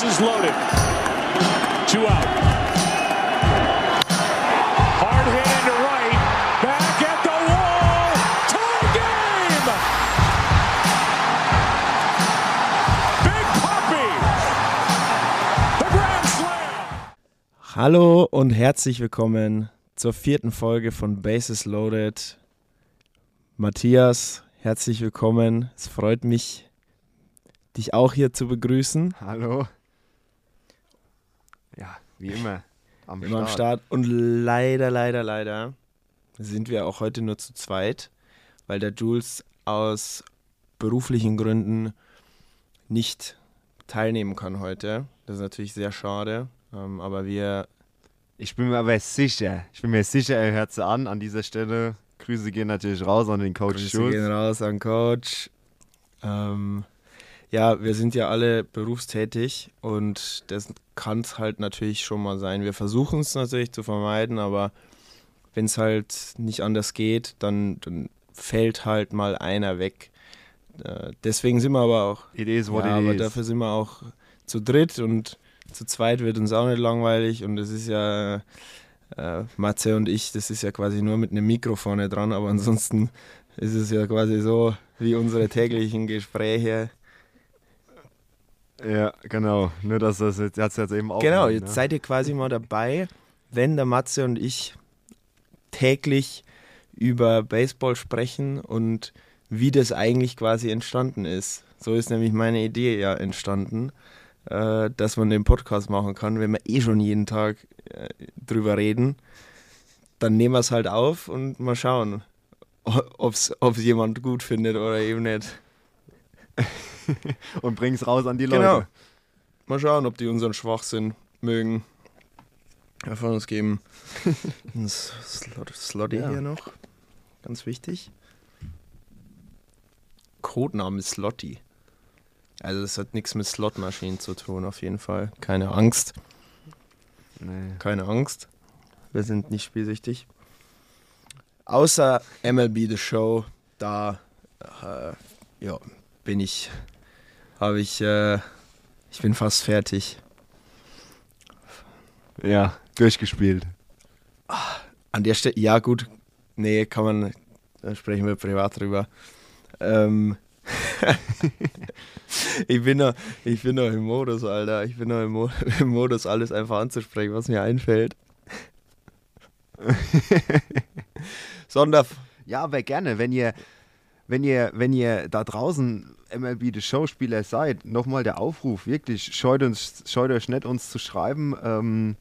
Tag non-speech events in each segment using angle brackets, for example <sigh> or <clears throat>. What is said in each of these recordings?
Bases loaded. Two out. Hard hit into right. Back at the wall. Tie game. Big Puppy. The Grand Slam. Hallo und herzlich willkommen zur vierten Folge von Bases Loaded. Matthias, herzlich willkommen. Es freut mich, dich auch hier zu begrüßen. Hallo. Ja, wie immer. Am Immer am Start. Und leider, leider, leider sind wir auch heute nur zu zweit, weil der Jules aus beruflichen Gründen nicht teilnehmen kann heute. Das ist natürlich sehr schade. Ähm, aber wir Ich bin mir aber sicher, ich bin mir sicher, er hört sie an. An dieser Stelle Grüße gehen natürlich raus an den Coach Grüße Schulz. gehen raus an Coach. Ähm, ja, wir sind ja alle berufstätig und das kann es halt natürlich schon mal sein. Wir versuchen es natürlich zu vermeiden, aber wenn es halt nicht anders geht, dann, dann fällt halt mal einer weg. Äh, deswegen sind wir aber auch, It is what ja, it aber is. dafür sind wir auch zu dritt und zu zweit wird uns auch nicht langweilig und es ist ja äh, Matze und ich, das ist ja quasi nur mit einem Mikro vorne dran, aber ansonsten ist es ja quasi so wie unsere täglichen Gespräche. Ja, genau. Nur, dass das jetzt, hat's jetzt eben auch. Genau, jetzt seid ihr quasi mal dabei, wenn der Matze und ich täglich über Baseball sprechen und wie das eigentlich quasi entstanden ist. So ist nämlich meine Idee ja entstanden, äh, dass man den Podcast machen kann, wenn wir eh schon jeden Tag äh, drüber reden. Dann nehmen wir es halt auf und mal schauen, ob es jemand gut findet oder eben nicht. <laughs> <laughs> Und bring's raus an die Leute. Genau. Mal schauen, ob die unseren Schwachsinn mögen. Einfach uns geben. <laughs> Ein Slot, Slotty Ja. hier noch. Ganz wichtig. Codename Slotty. Also das hat nichts mit Slotmaschinen zu tun, auf jeden Fall. Keine Angst. Nee. Keine Angst. Wir sind nicht spielsüchtig. Außer MLB The Show, da äh, ja, bin ich, habe ich, äh, ich bin fast fertig. Ja, durchgespielt. An der Stelle, ja gut, nee, kann man, da sprechen wir privat drüber. Ähm, <laughs> ich, bin noch, ich bin noch im Modus, Alter. Ich bin noch im, Mo <laughs> im Modus, alles einfach anzusprechen, was mir einfällt. <laughs> Sonder, Ja, aber gerne, wenn ihr, wenn ihr, wenn ihr da draußen MLB The Show Spieler seid, nochmal der Aufruf, wirklich, scheut, uns, scheut euch nicht, uns zu schreiben. Ähm,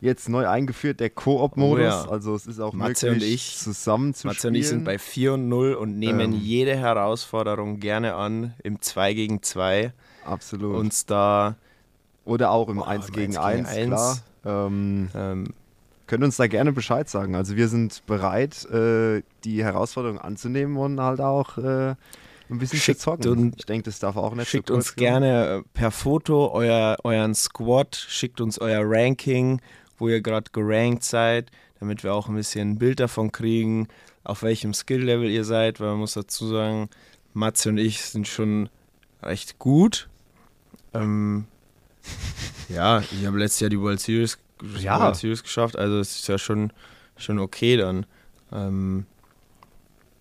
jetzt neu eingeführt, der Koop-Modus. Oh ja. Also es ist auch Matze möglich, und ich- zusammen zu Matze spielen. und ich sind bei 4 und 0 und nehmen Ähm. jede Herausforderung gerne an, im 2 gegen 2, Absolut. uns da Oder auch im Oh, 1 im gegen 1 1, gegen klar. Ähm, ähm, könnt uns da gerne Bescheid sagen. Also wir sind bereit, äh, die Herausforderung anzunehmen und halt auch äh, ein bisschen Schickt zu zocken. und- ich denke, das darf auch nicht Schickt uns kommen. gerne äh, per Foto euer, euren Squad, schickt uns euer Ranking, wo ihr gerade gerankt seid, damit wir auch ein bisschen ein Bild davon kriegen, auf welchem Skill-Level ihr seid, weil man muss dazu sagen, Matze und ich sind schon recht gut. Ähm, <laughs> ja, ich habe letztes Jahr die World Series, Ja. Series geschafft, also es ist ja schon, schon okay dann. Ähm,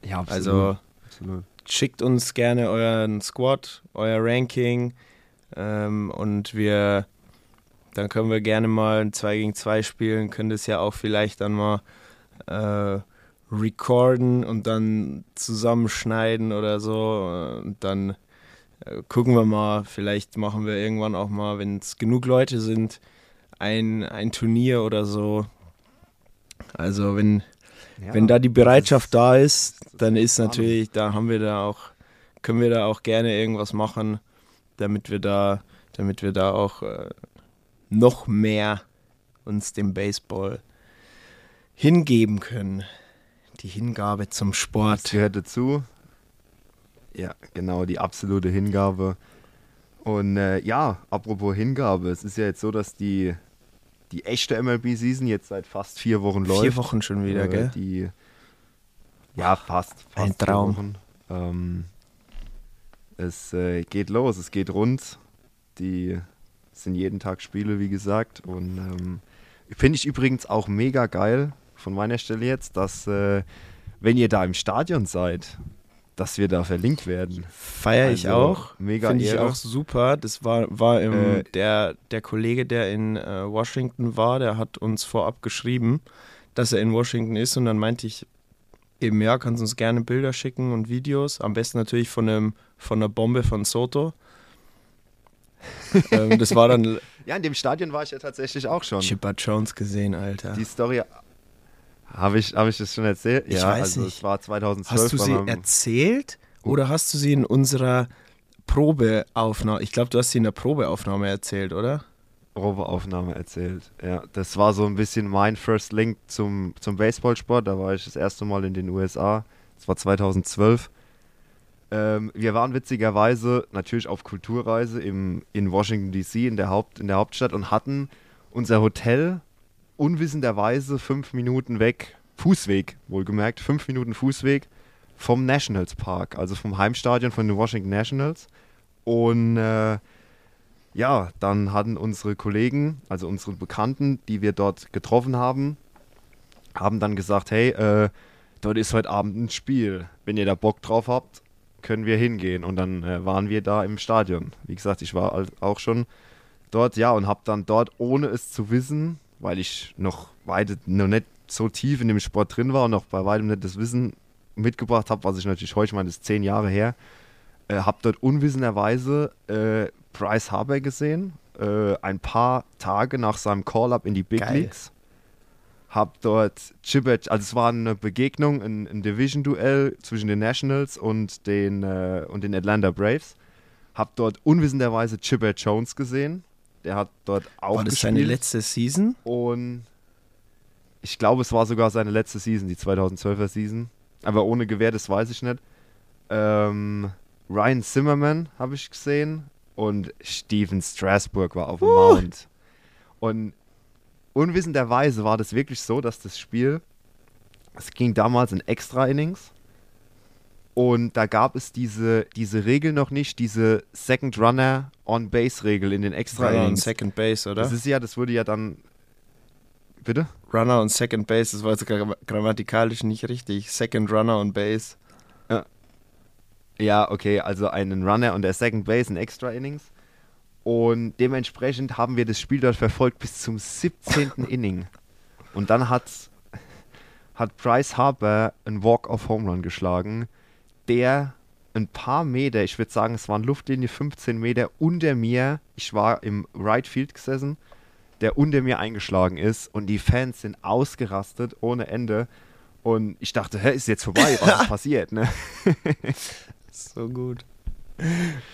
Ja, absolut. also absolut. schickt uns gerne euren Squad, euer Ranking ähm, und wir, dann können wir gerne mal ein 2 gegen 2 spielen, können das ja auch vielleicht dann mal äh, recorden und dann zusammenschneiden oder so und dann äh, gucken wir mal, vielleicht machen wir irgendwann auch mal, wenn es genug Leute sind, ein, ein Turnier oder so. Also wenn, Ja, wenn da die Bereitschaft da ist, dann ist natürlich, da haben wir da auch, können wir da auch gerne irgendwas machen, damit wir da, damit wir da auch äh, noch mehr uns dem Baseball hingeben können. Die Hingabe zum Das Sport. gehört dazu. Ja, genau, die absolute Hingabe. Und äh, ja, apropos Hingabe, es ist ja jetzt so, dass die, die echte MLB-Season jetzt seit fast vier Wochen läuft. Vier Wochen schon wieder, Äh, gell? Die, ja, fast. fast Ein Traum. Wochen. Ähm, es äh, geht los, es geht rund. Die Es sind jeden Tag Spiele, wie gesagt. Und ähm, finde ich übrigens auch mega geil von meiner Stelle jetzt, dass äh, wenn ihr da im Stadion seid, dass wir da verlinkt werden. Feiere ich Also, auch. mega Finde ich auch super. Das war, war im, Äh, der, der Kollege, der in äh, Washington war, der hat uns vorab geschrieben, dass er in Washington ist und dann meinte ich, eben ja, kannst uns gerne Bilder schicken und Videos. Am besten natürlich von, einem, von einer Bombe von Soto. <laughs> ähm, das war dann Ja, in dem Stadion war ich ja tatsächlich auch schon. Chipper Jones gesehen, Alter. Die Story habe ich, hab ich das schon erzählt? Ich ja, weiß also nicht. es war 2012. Hast du sie erzählt oder hast du sie in unserer Probeaufnahme, ich glaube, du hast sie in der Probeaufnahme erzählt, oder? Probeaufnahme erzählt. Ja, das war so ein bisschen mein First Link zum, zum Baseballsport. Da war ich das erste Mal in den USA. Das war 2012. Ähm, wir waren witzigerweise natürlich auf Kulturreise im, in Washington DC, in der, Haupt, in der Hauptstadt und hatten unser Hotel unwissenderweise fünf Minuten weg, Fußweg, wohlgemerkt, fünf Minuten Fußweg vom Nationals Park, also vom Heimstadion von den Washington Nationals. Und äh, ja, dann hatten unsere Kollegen, also unsere Bekannten, die wir dort getroffen haben, haben dann gesagt, hey, äh, dort ist heute Abend ein Spiel. Wenn ihr da Bock drauf habt, können wir hingehen. Und dann äh, waren wir da im Stadion. Wie gesagt, ich war auch schon dort, ja, und habe dann dort, ohne es zu wissen, weil ich noch weit, noch nicht so tief in dem Sport drin war und noch bei weitem nicht das Wissen mitgebracht habe, was ich natürlich heute, ich meine, das ist zehn Jahre her, äh, habe dort unwissenderweise äh, Bryce Harper gesehen, äh, ein paar Tage nach seinem Call-Up in die Big Geil. Leagues. Hab dort Chipper, also es war eine Begegnung, ein, ein Division-Duell zwischen den Nationals und den, äh, und den Atlanta Braves. Hab dort unwissenderweise Chipper Jones gesehen. Der hat dort auch War das seine letzte Season? Und ich glaube, es war sogar seine letzte Season, die 2012er Season. Aber ohne Gewehr, das weiß ich nicht. Ähm, Ryan Zimmerman habe ich gesehen und Steven Strasburg war auf dem Mount. Und unwissenderweise war das wirklich so, dass das Spiel, es ging damals in Extra-Innings und da gab es diese, diese Regel noch nicht, diese Second Runner on Base Regel in den Runner und Extra-Innings. Second Base, oder? Das ist ja, das wurde ja dann. Bitte? Runner und Second Base, das war jetzt gra- grammatikalisch nicht richtig. Second Runner und Base. Ja, okay, also einen Runner und der Second Base in Extra Innings. Und dementsprechend haben wir das Spiel dort verfolgt bis zum 17. <laughs> Inning. Und dann hat, hat Bryce Harper einen Walk-off-Home Run geschlagen, der ein paar Meter, ich würde sagen, es waren Luftlinie 15 Meter unter mir, ich war im Right Field gesessen, der unter mir eingeschlagen ist und die Fans sind ausgerastet ohne Ende. Und ich dachte, hä, ist jetzt vorbei, was ist <laughs> passiert, ne? So gut.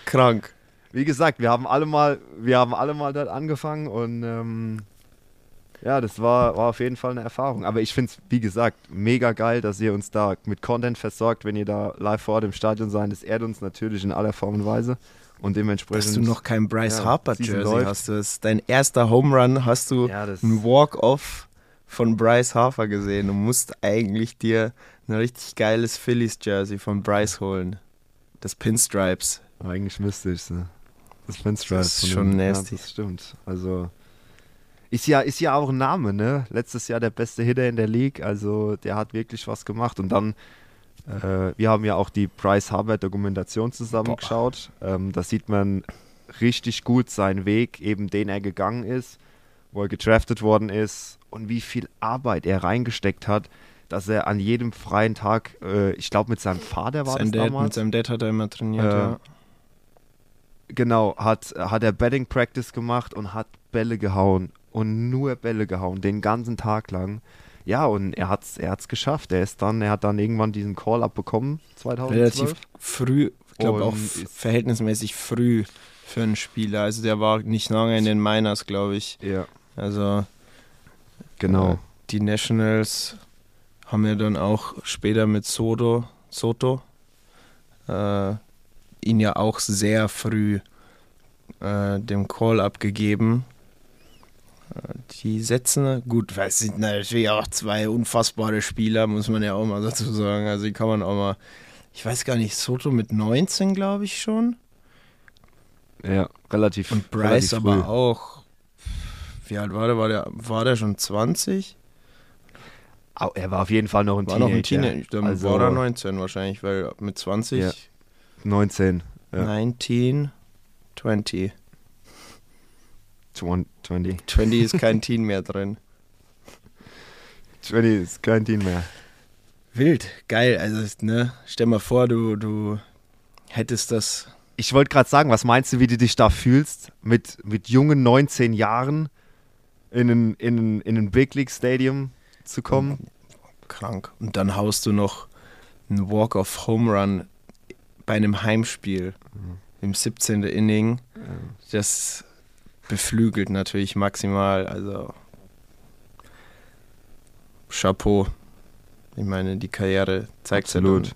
Krank. Wie gesagt, wir haben alle mal, wir haben alle mal dort angefangen und ähm, ja, das war, war auf jeden Fall eine Erfahrung. Aber ich finde es, wie gesagt, mega geil, dass ihr uns da mit Content versorgt, wenn ihr da live vor Ort im Stadion seid. Das ehrt uns natürlich in aller Form und Weise. Und dementsprechend. Dass du noch kein Bryce ja, Harper Season Jersey läuft. hast. Du hast dein erster Home Run hast du Ja, das- ein Walk-Off von Bryce Harper gesehen. Du musst eigentlich dir ein richtig geiles Phillies Jersey von Bryce holen. Das Pinstripes. Eigentlich müsste ich ne? Das Pinstripe. Das ist schon nasty. Ja, das stimmt. Also. Ist ja, ist ja auch ein Name, ne? Letztes Jahr der beste Hitter in der League, also der hat wirklich was gemacht. Und dann, äh, wir haben ja auch die Bryce Harper Dokumentation zusammengeschaut. Ähm, da sieht man richtig gut seinen Weg, eben den er gegangen ist, wo er gedraftet worden ist und wie viel Arbeit er reingesteckt hat, dass er an jedem freien Tag, äh, ich glaube mit seinem Vater war Sein das Dad, damals. mit seinem Dad hat er immer trainiert, Äh, ja. Genau, hat, hat er Betting Practice gemacht und hat Bälle gehauen und nur Bälle gehauen, den ganzen Tag lang. Ja, und er hat's, er hat's geschafft. Er ist dann, er hat dann irgendwann diesen Call-up bekommen, 2012. Relativ früh, ich glaube auch verhältnismäßig früh für einen Spieler. Also der war nicht lange in den Miners, glaube ich. Ja, Also genau. Äh, die Nationals haben ja dann auch später mit Soto, Soto äh, ihn ja auch sehr früh äh, dem Call abgegeben. Die setzen, gut, weil es sind natürlich auch zwei unfassbare Spieler, muss man ja auch mal dazu sagen. Also die kann man auch mal, ich weiß gar nicht, Soto mit 19, glaube ich schon. Ja, relativ. Und Bryce relativ aber früh. auch. Wie alt war der? War der, war der schon 20? Au, er war auf jeden Fall noch ein War noch Teenager. ein Teenager. Dann Also- war er 19 wahrscheinlich, weil mit 20. Ja. 19. Ja. 19, 20. 20. 20 20 ist kein <laughs> Teen mehr drin. ist kein Teen mehr. Wild, geil. Also, ne, stell mal vor, du, du hättest das. Ich wollte gerade sagen, was meinst du, wie du dich da fühlst, mit, mit jungen 19 Jahren in ein, in, ein, in ein Big League Stadium zu kommen? Krank. Und dann haust du noch einen Walk of Home Run bei einem Heimspiel im 17. Inning. Das beflügelt natürlich maximal. Also Chapeau. Ich meine, die Karriere zeigt ja Absolut.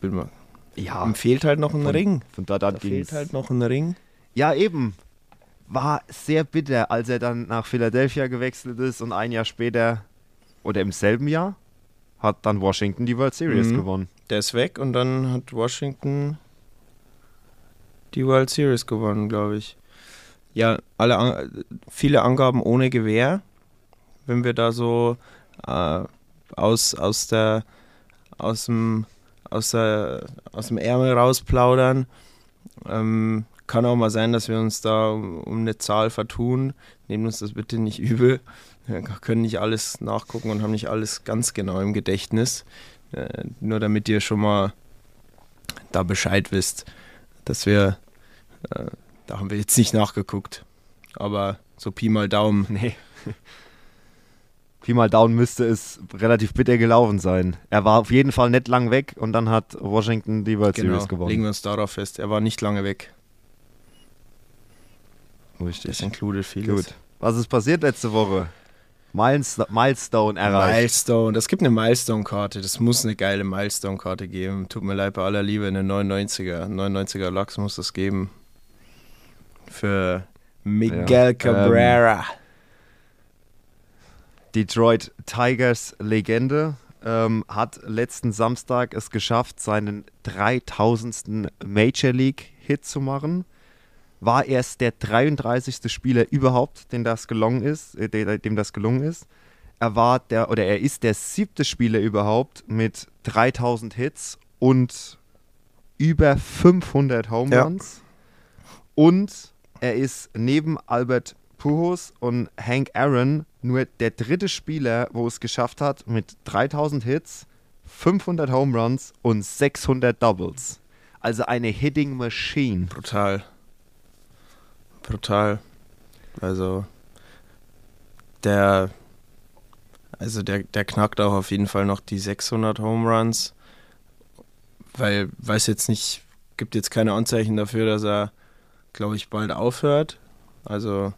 dann. Ja, Ihm fehlt halt noch ein von, Ring. von da Da fehlt halt noch ein Ring. Ja, eben. War sehr bitter, als er dann nach Philadelphia gewechselt ist und ein Jahr später oder im selben Jahr hat dann Washington die World Series Mhm. gewonnen. Der ist weg und dann hat Washington die World Series gewonnen, glaube ich. Ja, alle viele Angaben ohne Gewehr. Wenn wir da so äh, aus, aus der aus dem aus der aus dem Ärmel rausplaudern. Ähm, kann auch mal sein, dass wir uns da um, um eine Zahl vertun. Nehmt uns das bitte nicht übel. Wir können nicht alles nachgucken und haben nicht alles ganz genau im Gedächtnis. Äh, nur damit ihr schon mal da Bescheid wisst, dass wir, äh, da haben wir jetzt nicht nachgeguckt, aber so Pi mal Daumen. <laughs> Nee. Pi mal Down müsste es relativ bitter gelaufen sein. Er war auf jeden Fall nicht lang weg und dann hat Washington die World Genau, Series gewonnen. legen wir uns darauf fest. Er war nicht lange weg. Das Richtig. included vieles. Gut. Was ist passiert letzte Woche? Milestone, Milestone erreicht. Milestone, das gibt eine Milestone-Karte. Das muss eine geile Milestone-Karte geben. Tut mir leid bei aller Liebe, eine 99er. 99er Lachs muss das geben. Für Miguel Ja, ähm, Cabrera. Detroit Tigers Legende ähm, hat letzten Samstag es geschafft, seinen 3000. Major League Hit zu machen. War erst der 33. Spieler überhaupt, dem das gelungen ist, äh, de- dem das gelungen ist. Er war der oder er ist der siebte Spieler überhaupt mit 3000 Hits und über 500 Home Ja. Runs. Und er ist neben Albert Pujols und Hank Aaron nur der dritte Spieler, wo es geschafft hat, mit 3000 Hits, 500 Home Runs und 600 Doubles. Also eine Hitting Machine. Brutal. Brutal. Also der also der, der knackt auch auf jeden Fall noch die 600 Home Runs, weil weiß jetzt nicht, gibt jetzt keine Anzeichen dafür, dass er, glaube ich, bald aufhört. Also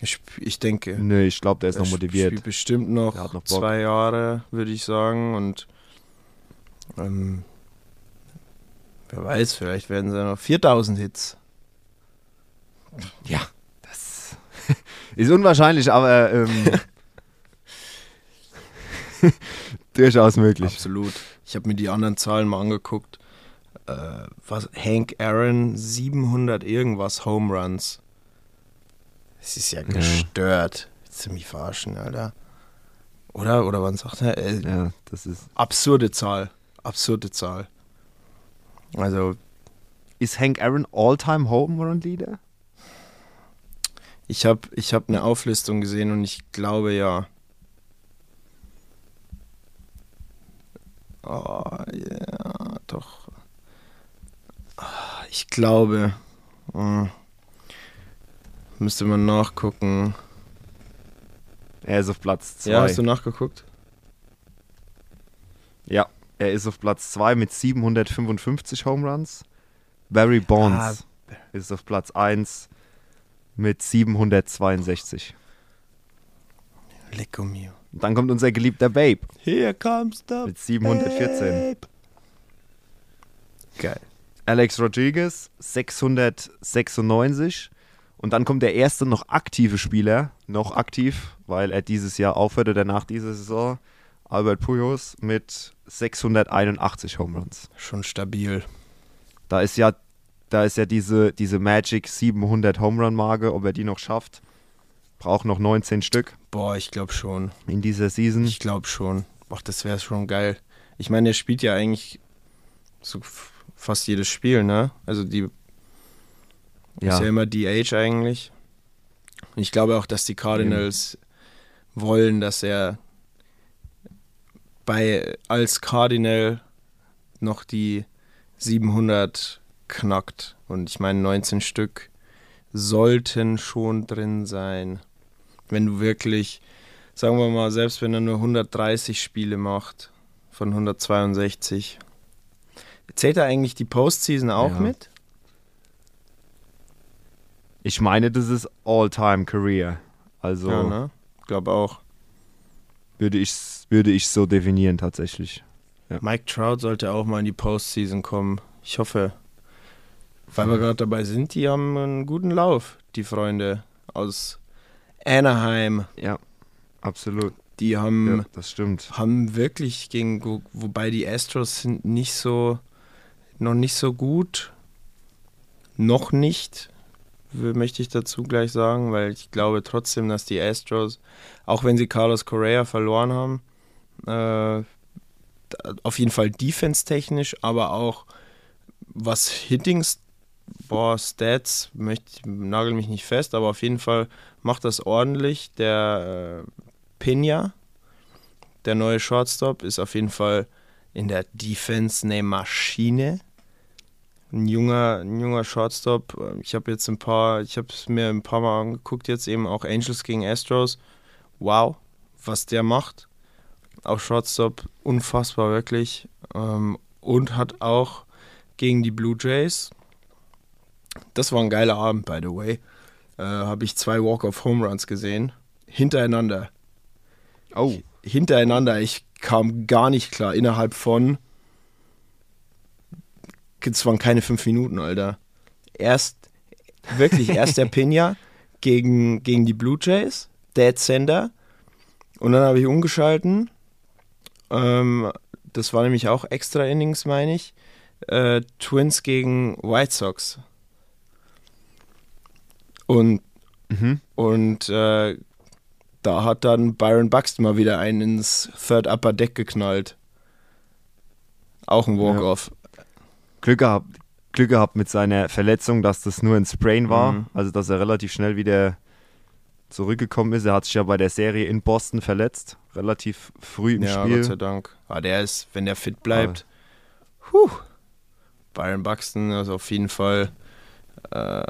ich, ich denke, Nö, ich glaube, der ist noch motiviert. Spielt bestimmt noch, noch zwei Jahre, würde ich sagen. Und ähm, wer weiß, vielleicht werden sie noch 4000 Hits. Ja, das <laughs> ist unwahrscheinlich, aber ähm, <laughs> <laughs> durchaus möglich. Absolut. Ich habe mir die anderen Zahlen mal angeguckt. Äh, was, Hank Aaron, 700 irgendwas Home Runs. Das ist ja gestört. Du mich verarschen, Alter? Oder? Oder wann sagt er? Äh, Ja, das ist. Absurde Zahl. Absurde Zahl. Also, Ist Hank Aaron All-Time Home Run Leader? ich habe ich hab eine Auflistung gesehen und ich glaube ja. Oh, ja, doch. Ah, Ich glaube. Hm. Müsste man nachgucken. Er ist auf Platz 2. Ja, hast du nachgeguckt? Ja, er ist auf Platz 2 mit 755 Home Runs. Barry Bonds ist auf Platz 1 mit 762. Lecco mio. Und dann kommt unser geliebter Babe Here comes the mit 714. Babe. Geil. Alex Rodriguez 696. Und dann kommt der erste noch aktive Spieler, noch aktiv, weil er dieses Jahr aufhört oder nach dieser Saison, Albert Pujols mit 681 Home Runs. Schon stabil. Da ist ja da ist ja diese, diese Magic 700 Home Run Marke, ob er die noch schafft. Braucht noch 19 Stück Boah, ich glaube schon. in dieser Season. Ich glaube schon. Ach, das wäre schon geil. Ich meine, er spielt ja eigentlich so fast jedes Spiel, ne? Also die ja. ist ja immer DH eigentlich. Und ich glaube auch, dass die Cardinals wollen, dass er bei als Cardinal noch die 700 knackt. Und ich meine, 19 Stück sollten schon drin sein. Wenn du wirklich, sagen wir mal, selbst wenn er nur 130 Spiele macht von 162. Zählt er eigentlich die Postseason auch Ja. mit? Ich meine, das ist All-Time-Career. Also Ja, ne? Glaube auch. würde ich würde ich so definieren tatsächlich. Mike Trout sollte auch mal in die Postseason kommen. Ich hoffe. Weil wir gerade dabei sind, die haben einen guten Lauf, die Freunde aus Anaheim. Ja, absolut. Die haben, Ja, das stimmt. haben wirklich gegen, wo- wobei die Astros sind nicht so, noch nicht so gut. Noch nicht, möchte ich dazu gleich sagen, weil ich glaube trotzdem, dass die Astros, auch wenn sie Carlos Correa verloren haben, äh, auf jeden Fall defense-technisch, aber auch was Hittings, boah, Stats, möchte, nagel mich nicht fest, aber auf jeden Fall macht das ordentlich. Der äh, Pena, der neue Shortstop, ist auf jeden Fall in der Defense eine Maschine. Ein junger, ein junger Shortstop. Ich habe jetzt ein paar, ich habe es mir ein paar Mal angeguckt, jetzt eben auch Angels gegen Astros. Wow, was der macht. Auf Shortstop unfassbar wirklich. Ähm, und hat auch gegen die Blue Jays, das war ein geiler Abend, by the way, äh, habe ich zwei Walk-of-Home Runs gesehen. Hintereinander Oh, hintereinander. Ich kam gar nicht klar. Innerhalb von. Es waren keine fünf Minuten, Alter. Erst, wirklich, erst der <laughs> Pena gegen, gegen die Blue Jays, Dead Sender. Und dann habe ich umgeschalten. Ähm, das war nämlich auch extra Innings, meine ich. Äh, Twins gegen White Sox. Und mhm. und äh, da hat dann Byron Buxton mal wieder einen ins Third Upper Deck geknallt. Auch ein Walk-Off. Glück gehabt, Glück gehabt mit seiner Verletzung, dass das nur ein Sprain war. Mhm. Also, dass er relativ schnell wieder zurückgekommen ist. Er hat sich ja bei der Serie in Boston verletzt. Relativ früh im Ja, Spiel. Gott sei Dank. Aber der ist, wenn der fit bleibt, puh, Byron Buxton ist auf jeden Fall äh,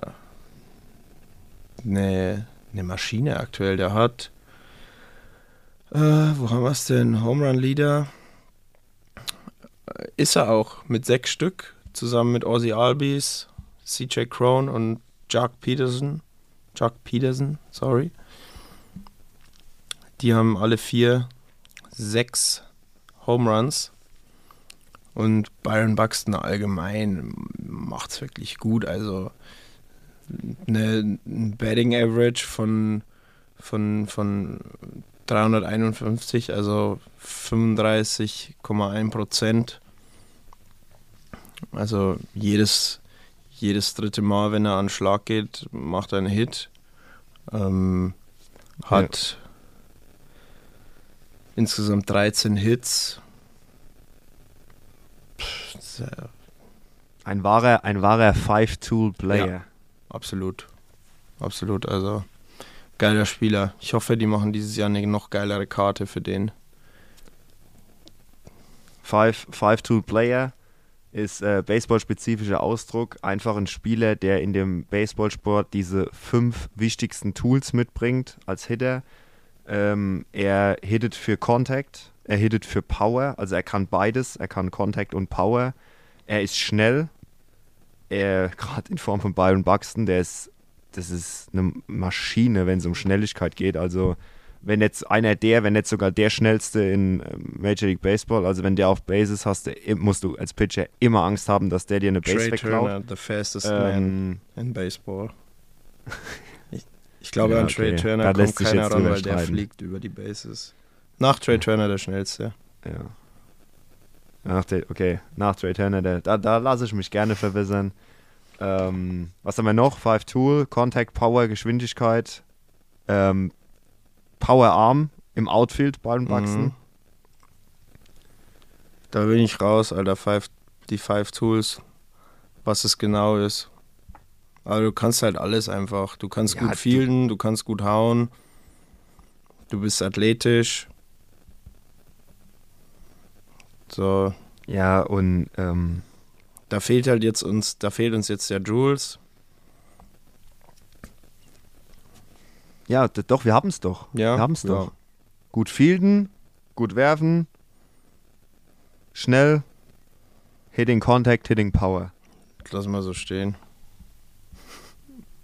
eine, eine Maschine aktuell. Der hat, äh, wo haben wir es denn? Home Run Leader. Äh, Ist er auch mit sechs Stück, zusammen mit Ozzy Albies, CJ Crone und Jack Peterson. Jack Peterson, sorry. Die haben alle vier sechs Home Runs. Und Byron Buxton allgemein macht es wirklich gut. Also eine, ein Batting Average von, von, von 351, also 35,1 Prozent. Also jedes, jedes dritte Mal, wenn er an den Schlag geht, macht er einen Hit. Ähm, hat insgesamt 13 Hits. Pff, Ein wahrer, ein wahrer Five-Tool-Player. absolut. Absolut. Also geiler Spieler. Ich hoffe, die machen dieses Jahr eine noch geilere Karte für den. Five, Five-Tool-Player ist äh, baseballspezifischer Ausdruck. Einfach ein Spieler, der in dem Baseballsport diese fünf wichtigsten Tools mitbringt als Hitter. Ähm, er hittet für Contact, er hittet für Power, also er kann beides, er kann Contact und Power. Er ist schnell. Er, gerade in Form von Byron Buxton, der ist, das ist eine Maschine, wenn es um Schnelligkeit geht. Also wenn jetzt einer der, wenn nicht sogar der schnellste in ähm, Major League Baseball, also wenn der auf Base ist, hast musst du als Pitcher immer Angst haben, dass der dir eine Base Trey wegklaut. Turner, the fastest man Ähm, in Baseball. <laughs> Ich, ich glaube, Ja, an Trey okay. Turner Da kommt keiner jetzt ran, weil der fliegt über die Bases. Nach Trey Turner der schnellste. ja. Nach der, okay, nach Trey Turner, der, da, da lasse ich mich gerne verbessern. Ähm, was haben wir noch? Five Tool, Contact, Power, Geschwindigkeit, ähm, Power Arm im Outfield beim Buxton. Mhm. Da bin ich raus, Alter. Five, die Five Tools, was es genau ist. Aber du kannst halt alles einfach. Du kannst Ja, gut fielden, du kannst gut hauen. Du bist athletisch. So, Ja, und ähm, da fehlt halt jetzt uns, da fehlt uns jetzt der Jules. Ja, doch, wir haben es doch. Ja, wir haben es ja. doch. Gut fielden, gut werfen, schnell, Hitting Contact, Hitting Power. Lass mal so stehen.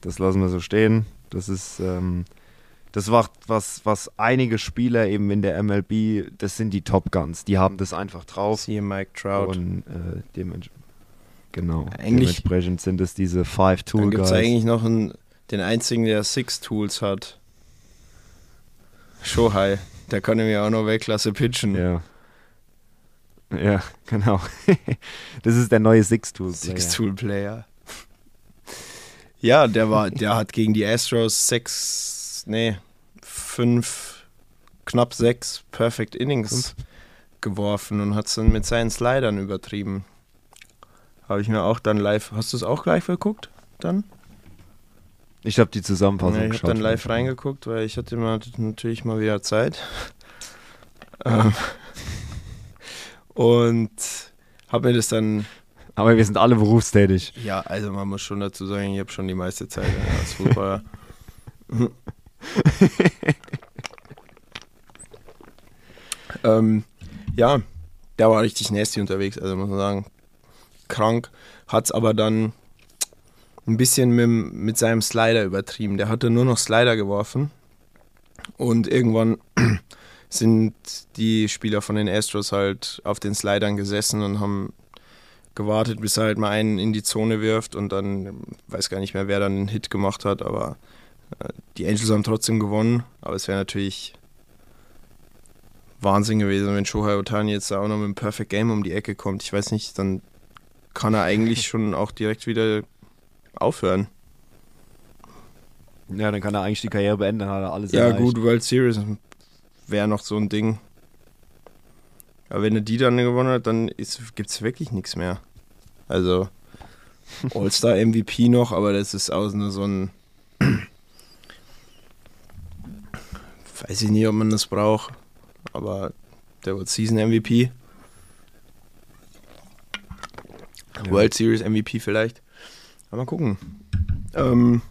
Das lassen wir so stehen. Das ist, ähm, das war was, was einige Spieler eben in der MLB, das sind die Top Guns. Die haben das einfach drauf. Siehe Mike Trout. Und äh, dements genau, Eigentlich- dementsprechend sind es diese Five Tool Dann gibt es Guys. eigentlich noch einen, den einzigen, der Six Tools hat. Shohei. Der kann nämlich auch noch Weltklasse pitchen. Ja. Ja, genau. <laughs> das ist der neue Six Tool. Six Tool Player. Ja, der war, der hat gegen die Astros sechs, nee, fünf, knapp sechs Perfect Innings geworfen und hat es dann mit seinen Slidern übertrieben. Habe ich mir auch dann live. Hast du es auch live geguckt? Dann? Ich habe die Zusammenfassung Ja, ich habe dann live reingeguckt, weil ich hatte mal, natürlich mal wieder Zeit. <laughs> Ähm, und habe mir das dann, Aber wir sind alle berufstätig. ja, also man muss schon dazu sagen, ich habe schon die meiste Zeit ja, als Fußballer. <laughs> ähm, ja, der war richtig nasty unterwegs, also muss man sagen, krank. Hat es aber dann ein bisschen mit, mit seinem Slider übertrieben. Der hatte nur noch Slider geworfen und irgendwann <clears throat> sind die Spieler von den Astros halt auf den Slidern gesessen und haben gewartet, bis er halt mal einen in die Zone wirft und dann, weiß gar nicht mehr, wer dann einen Hit gemacht hat, aber äh, die Angels haben trotzdem gewonnen, aber es wäre natürlich Wahnsinn gewesen, wenn Shohei Otani jetzt da auch noch mit einem Perfect Game um die Ecke kommt. Ich weiß nicht, dann kann er eigentlich schon auch direkt wieder aufhören. Ja, dann kann er eigentlich die Karriere beenden, dann hat er alles Ja, erreicht. gut, World Series wäre noch so ein Ding. Aber wenn er die dann gewonnen hat, dann gibt es wirklich nichts mehr. Also <laughs> All-Star MVP noch, aber das ist auch nur so ein. Weiß ich nicht, ob man das braucht. Aber der World Season MVP. Ja. World Series MVP vielleicht. Aber mal gucken. Ähm,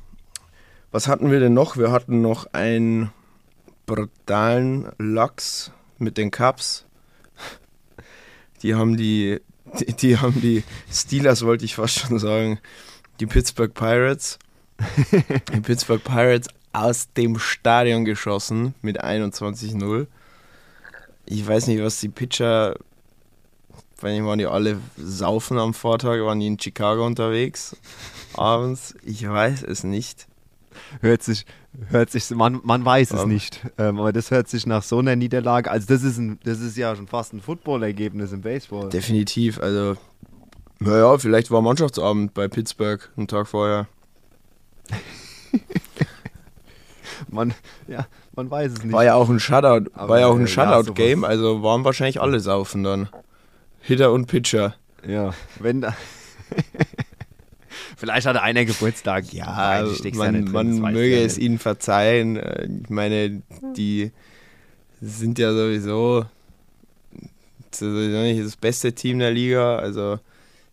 was hatten wir denn noch? Wir hatten noch einen brutalen Lachs mit den Cups. <laughs> Die haben die, die, die haben die Steelers, wollte ich fast schon sagen, die Pittsburgh Pirates. <laughs> Die Pittsburgh Pirates aus dem Stadion geschossen mit 21-0. Ich weiß nicht, was die Pitcher, wenn waren die alle saufen am Vortag, waren die in Chicago unterwegs <laughs> abends. Ich weiß es nicht. Hört sich, hört sich, man, man weiß es Ähm. nicht. Ähm, aber das hört sich nach so einer Niederlage, also das ist, ein, das ist ja schon fast ein Footballergebnis im Baseball. Definitiv. Also, naja, vielleicht war Mannschaftsabend bei Pittsburgh einen Tag vorher. <laughs> Man, ja, man weiß es nicht. War ja auch ein Shutout, Aber, war ja auch äh, ein ja, Shutout-Game, sowas. also waren wahrscheinlich alle saufen dann. Hitter und Pitcher. Ja, wenn da. Vielleicht hatte einer Geburtstag. Ja, Nein, ja man, drin, man möge ja es ihnen verzeihen. Äh, Ich meine, die sind ja sowieso sowieso nicht das beste Team der Liga. Also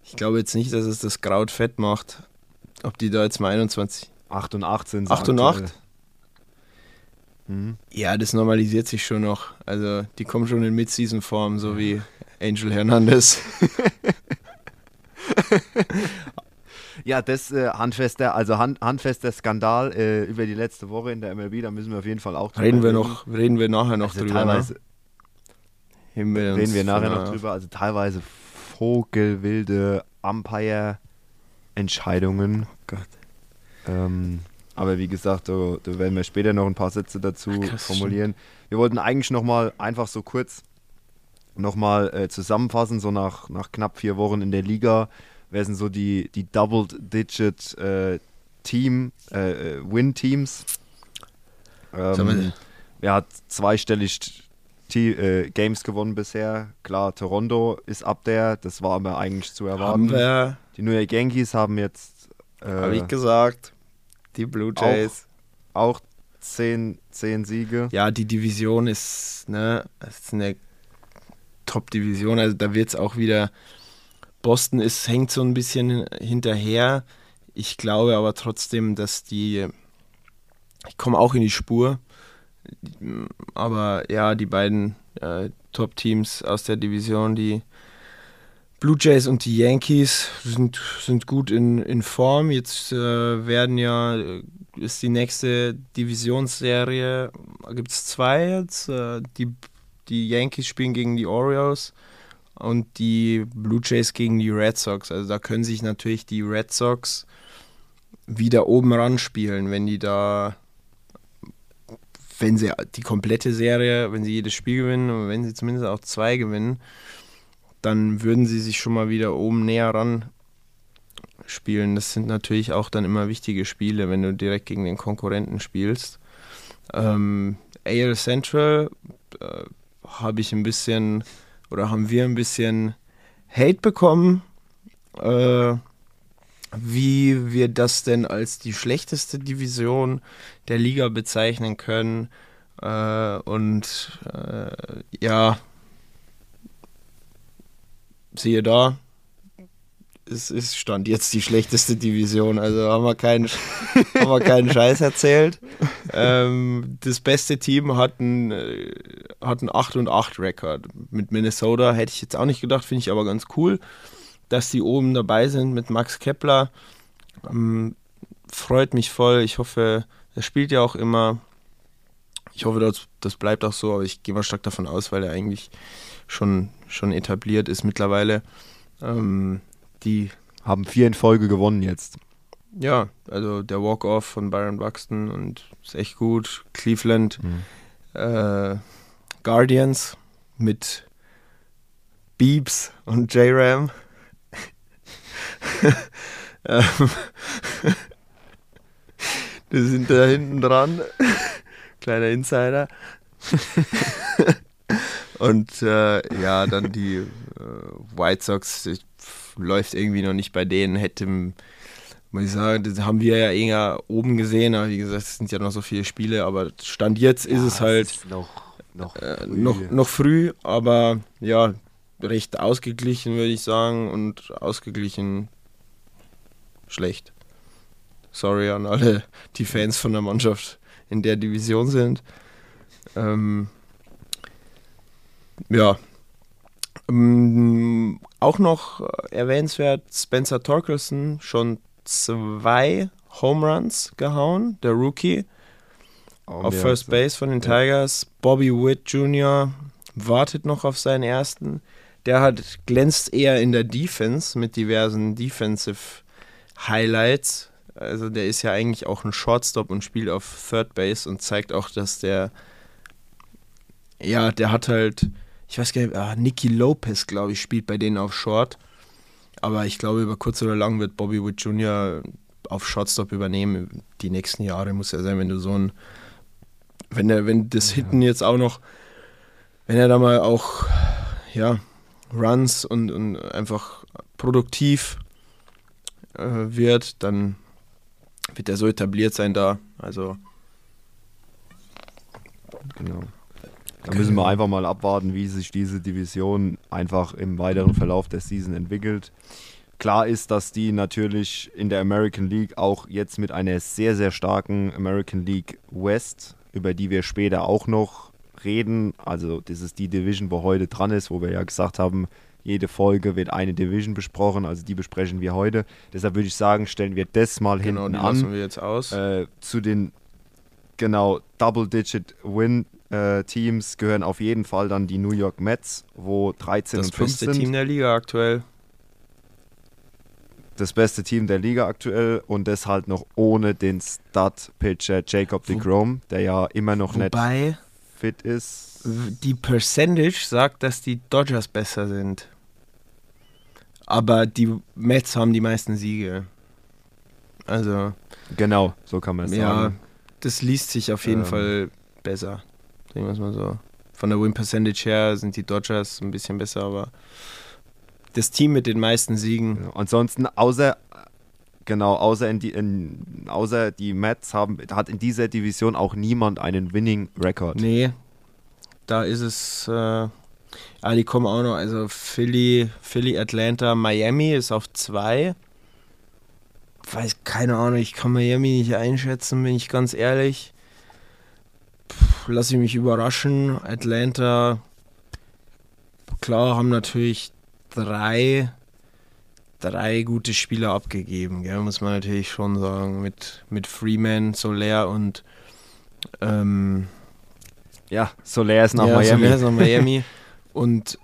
ich glaube jetzt nicht, dass es das Kraut fett macht. Ob die da jetzt mal 21. 8 und 8 sind 8 und 8? Mhm. Ja, das normalisiert sich schon noch. Also die kommen schon in Mid-Season-Form, so wie Angel Hernandez. <laughs> Ja, das äh, handfester, also hand, handfester Skandal äh, über die letzte Woche in der MLB, da müssen wir auf jeden Fall auch drüber Reden wir noch, reden wir nachher noch Also drüber. teilweise ne? Wir reden wir nachher noch drüber. Also teilweise vogelwilde Umpire-Entscheidungen. Gott. Ähm, aber wie gesagt, da, da werden wir später noch ein paar Sätze dazu Krass, formulieren. Wir wollten eigentlich nochmal einfach so kurz nochmal äh, zusammenfassen, so nach, nach knapp vier Wochen in der Liga. wer sind so die, die Double-Digit äh, Team, äh, äh Win-Teams? Ähm, er hat zweistellig äh, Games gewonnen bisher. Klar, Toronto ist ab der, das war aber eigentlich zu erwarten. Die New York Yankees haben jetzt. Habe ich gesagt. Die Blue Jays. Auch, auch zehn, zehn Siege. Ja, die Division ist, ne, ist eine Top-Division. Also da wird es auch wieder. Boston ist, hängt so ein bisschen hinterher. Ich glaube aber trotzdem, dass die. Ich komme auch in die Spur. Aber ja, die beiden äh, Top-Teams aus der Division, die Blue Jays und die Yankees, sind, sind gut in, in Form. Jetzt äh, werden ja, ist die nächste Divisionsserie, gibt es zwei jetzt. Äh, die, die Yankees spielen gegen die Orioles und die Blue Jays gegen die Red Sox. Also da können sich natürlich die Red Sox wieder oben ran spielen, wenn die da wenn sie die komplette Serie, wenn sie jedes Spiel gewinnen und wenn sie zumindest auch zwei gewinnen, dann würden sie sich schon mal wieder oben näher ran spielen. Das sind natürlich auch dann immer wichtige Spiele, wenn du direkt gegen den Konkurrenten spielst. Ähm, AL Central äh, habe ich ein bisschen oder haben wir ein bisschen Hate bekommen. Äh, wie wir das denn als die schlechteste Division der Liga bezeichnen können. Äh, und äh, ja, siehe da, es ist Stand jetzt die schlechteste Division. Also haben wir keinen, <laughs> haben wir keinen Scheiß erzählt. Ähm, das beste Team hat einen, äh, hat einen 8 und 8 Rekord. Mit Minnesota hätte ich jetzt auch nicht gedacht, finde ich aber ganz cool dass die oben dabei sind mit Max Kepler. Ähm, freut mich voll. Ich hoffe, er spielt ja auch immer. Ich hoffe, das, das bleibt auch so, aber ich gehe mal stark davon aus, weil er eigentlich schon, schon etabliert ist mittlerweile. Ähm, die haben vier in Folge gewonnen jetzt. Ja, also der Walk-Off von Byron Buxton und ist echt gut. Cleveland mhm. äh, Guardians mit Beeps und J-Ram. <laughs> Ähm, <laughs> die sind da hinten dran. <laughs> Kleiner Insider. Und äh, ja, dann die äh, White Sox ich, läuft irgendwie noch nicht bei denen. Hätte, muss ich sagen, das haben wir ja eher oben gesehen. Aber wie gesagt, es sind ja noch so viele Spiele. Aber Stand jetzt ist es halt ist noch, noch, äh, früh. noch, noch früh. Aber ja, recht ausgeglichen, würde ich sagen. Und ausgeglichen schlecht. Sorry an alle, die Fans von der Mannschaft in der Division sind. Ähm, ja. Ähm, auch noch erwähnenswert, Spencer Torkelson schon zwei Home Runs gehauen, der Rookie. Oh, auf First Base von den Tigers. Bobby Witt Jr. wartet noch auf seinen ersten. Der hat glänzt eher in der Defense mit diversen Defensive Highlights. Also der ist ja eigentlich auch ein Shortstop und spielt auf Third Base und zeigt auch, dass der ja, der hat halt, ich weiß gar nicht, ah, Nicky Lopez, glaube ich, spielt bei denen auf Short. Aber ich glaube, über kurz oder lang wird Bobby Wood Jr. auf Shortstop übernehmen. Die nächsten Jahre muss er sein, wenn du so ein, wenn er, wenn das Hitten jetzt auch noch, wenn er da mal auch, ja, Runs und, und einfach produktiv äh, wird, dann wird er so etabliert sein da. Also. Genau. Da müssen wir einfach mal abwarten, wie sich diese Division einfach im weiteren Verlauf der Season entwickelt. Klar ist, dass die natürlich in der American League auch jetzt mit einer sehr, sehr starken American League West, über die wir später auch noch reden, also das ist die Division, wo heute dran ist, wo wir ja gesagt haben, jede Folge wird eine Division besprochen, also die besprechen wir heute. Deshalb würde ich sagen, stellen wir das mal genau, hinten die an. Lassen wir jetzt aus. Äh, zu den genau Double-Digit-Win-Teams äh, gehören auf jeden Fall dann die New York Mets, wo 13 das und 5 sind. Das beste Team der Liga aktuell. Das beste Team der Liga aktuell und das halt noch ohne den Stud-Pitcher Jacob de Grom, der ja immer noch Wobei, nicht fit ist. Die Percentage sagt, dass die Dodgers besser sind. Aber die Mets haben die meisten Siege. Also, Genau, so kann man es ja, sagen. Das liest sich auf jeden Ähm. Fall besser. Sagen wir es mal so. Von der Win Percentage her sind die Dodgers ein bisschen besser, aber das Team mit den meisten Siegen, Ja, Ansonsten, außer genau, außer, in die, in, außer die Mets haben, hat in dieser Division auch niemand einen Winning Record. nee, da ist es, äh, ah, die kommen auch noch, also Philly, Philly, Atlanta, Miami ist auf zwei. Weiß, keine Ahnung, ich kann Miami nicht einschätzen, bin ich ganz ehrlich. Puh, lass ich mich überraschen. Atlanta, klar, haben natürlich drei, drei gute Spieler abgegeben, gell, muss man natürlich schon sagen. Mit, mit Freeman, Soler und ähm, Ja, Soler ist nach ja, Miami. Soler ist nach Miami. <laughs> und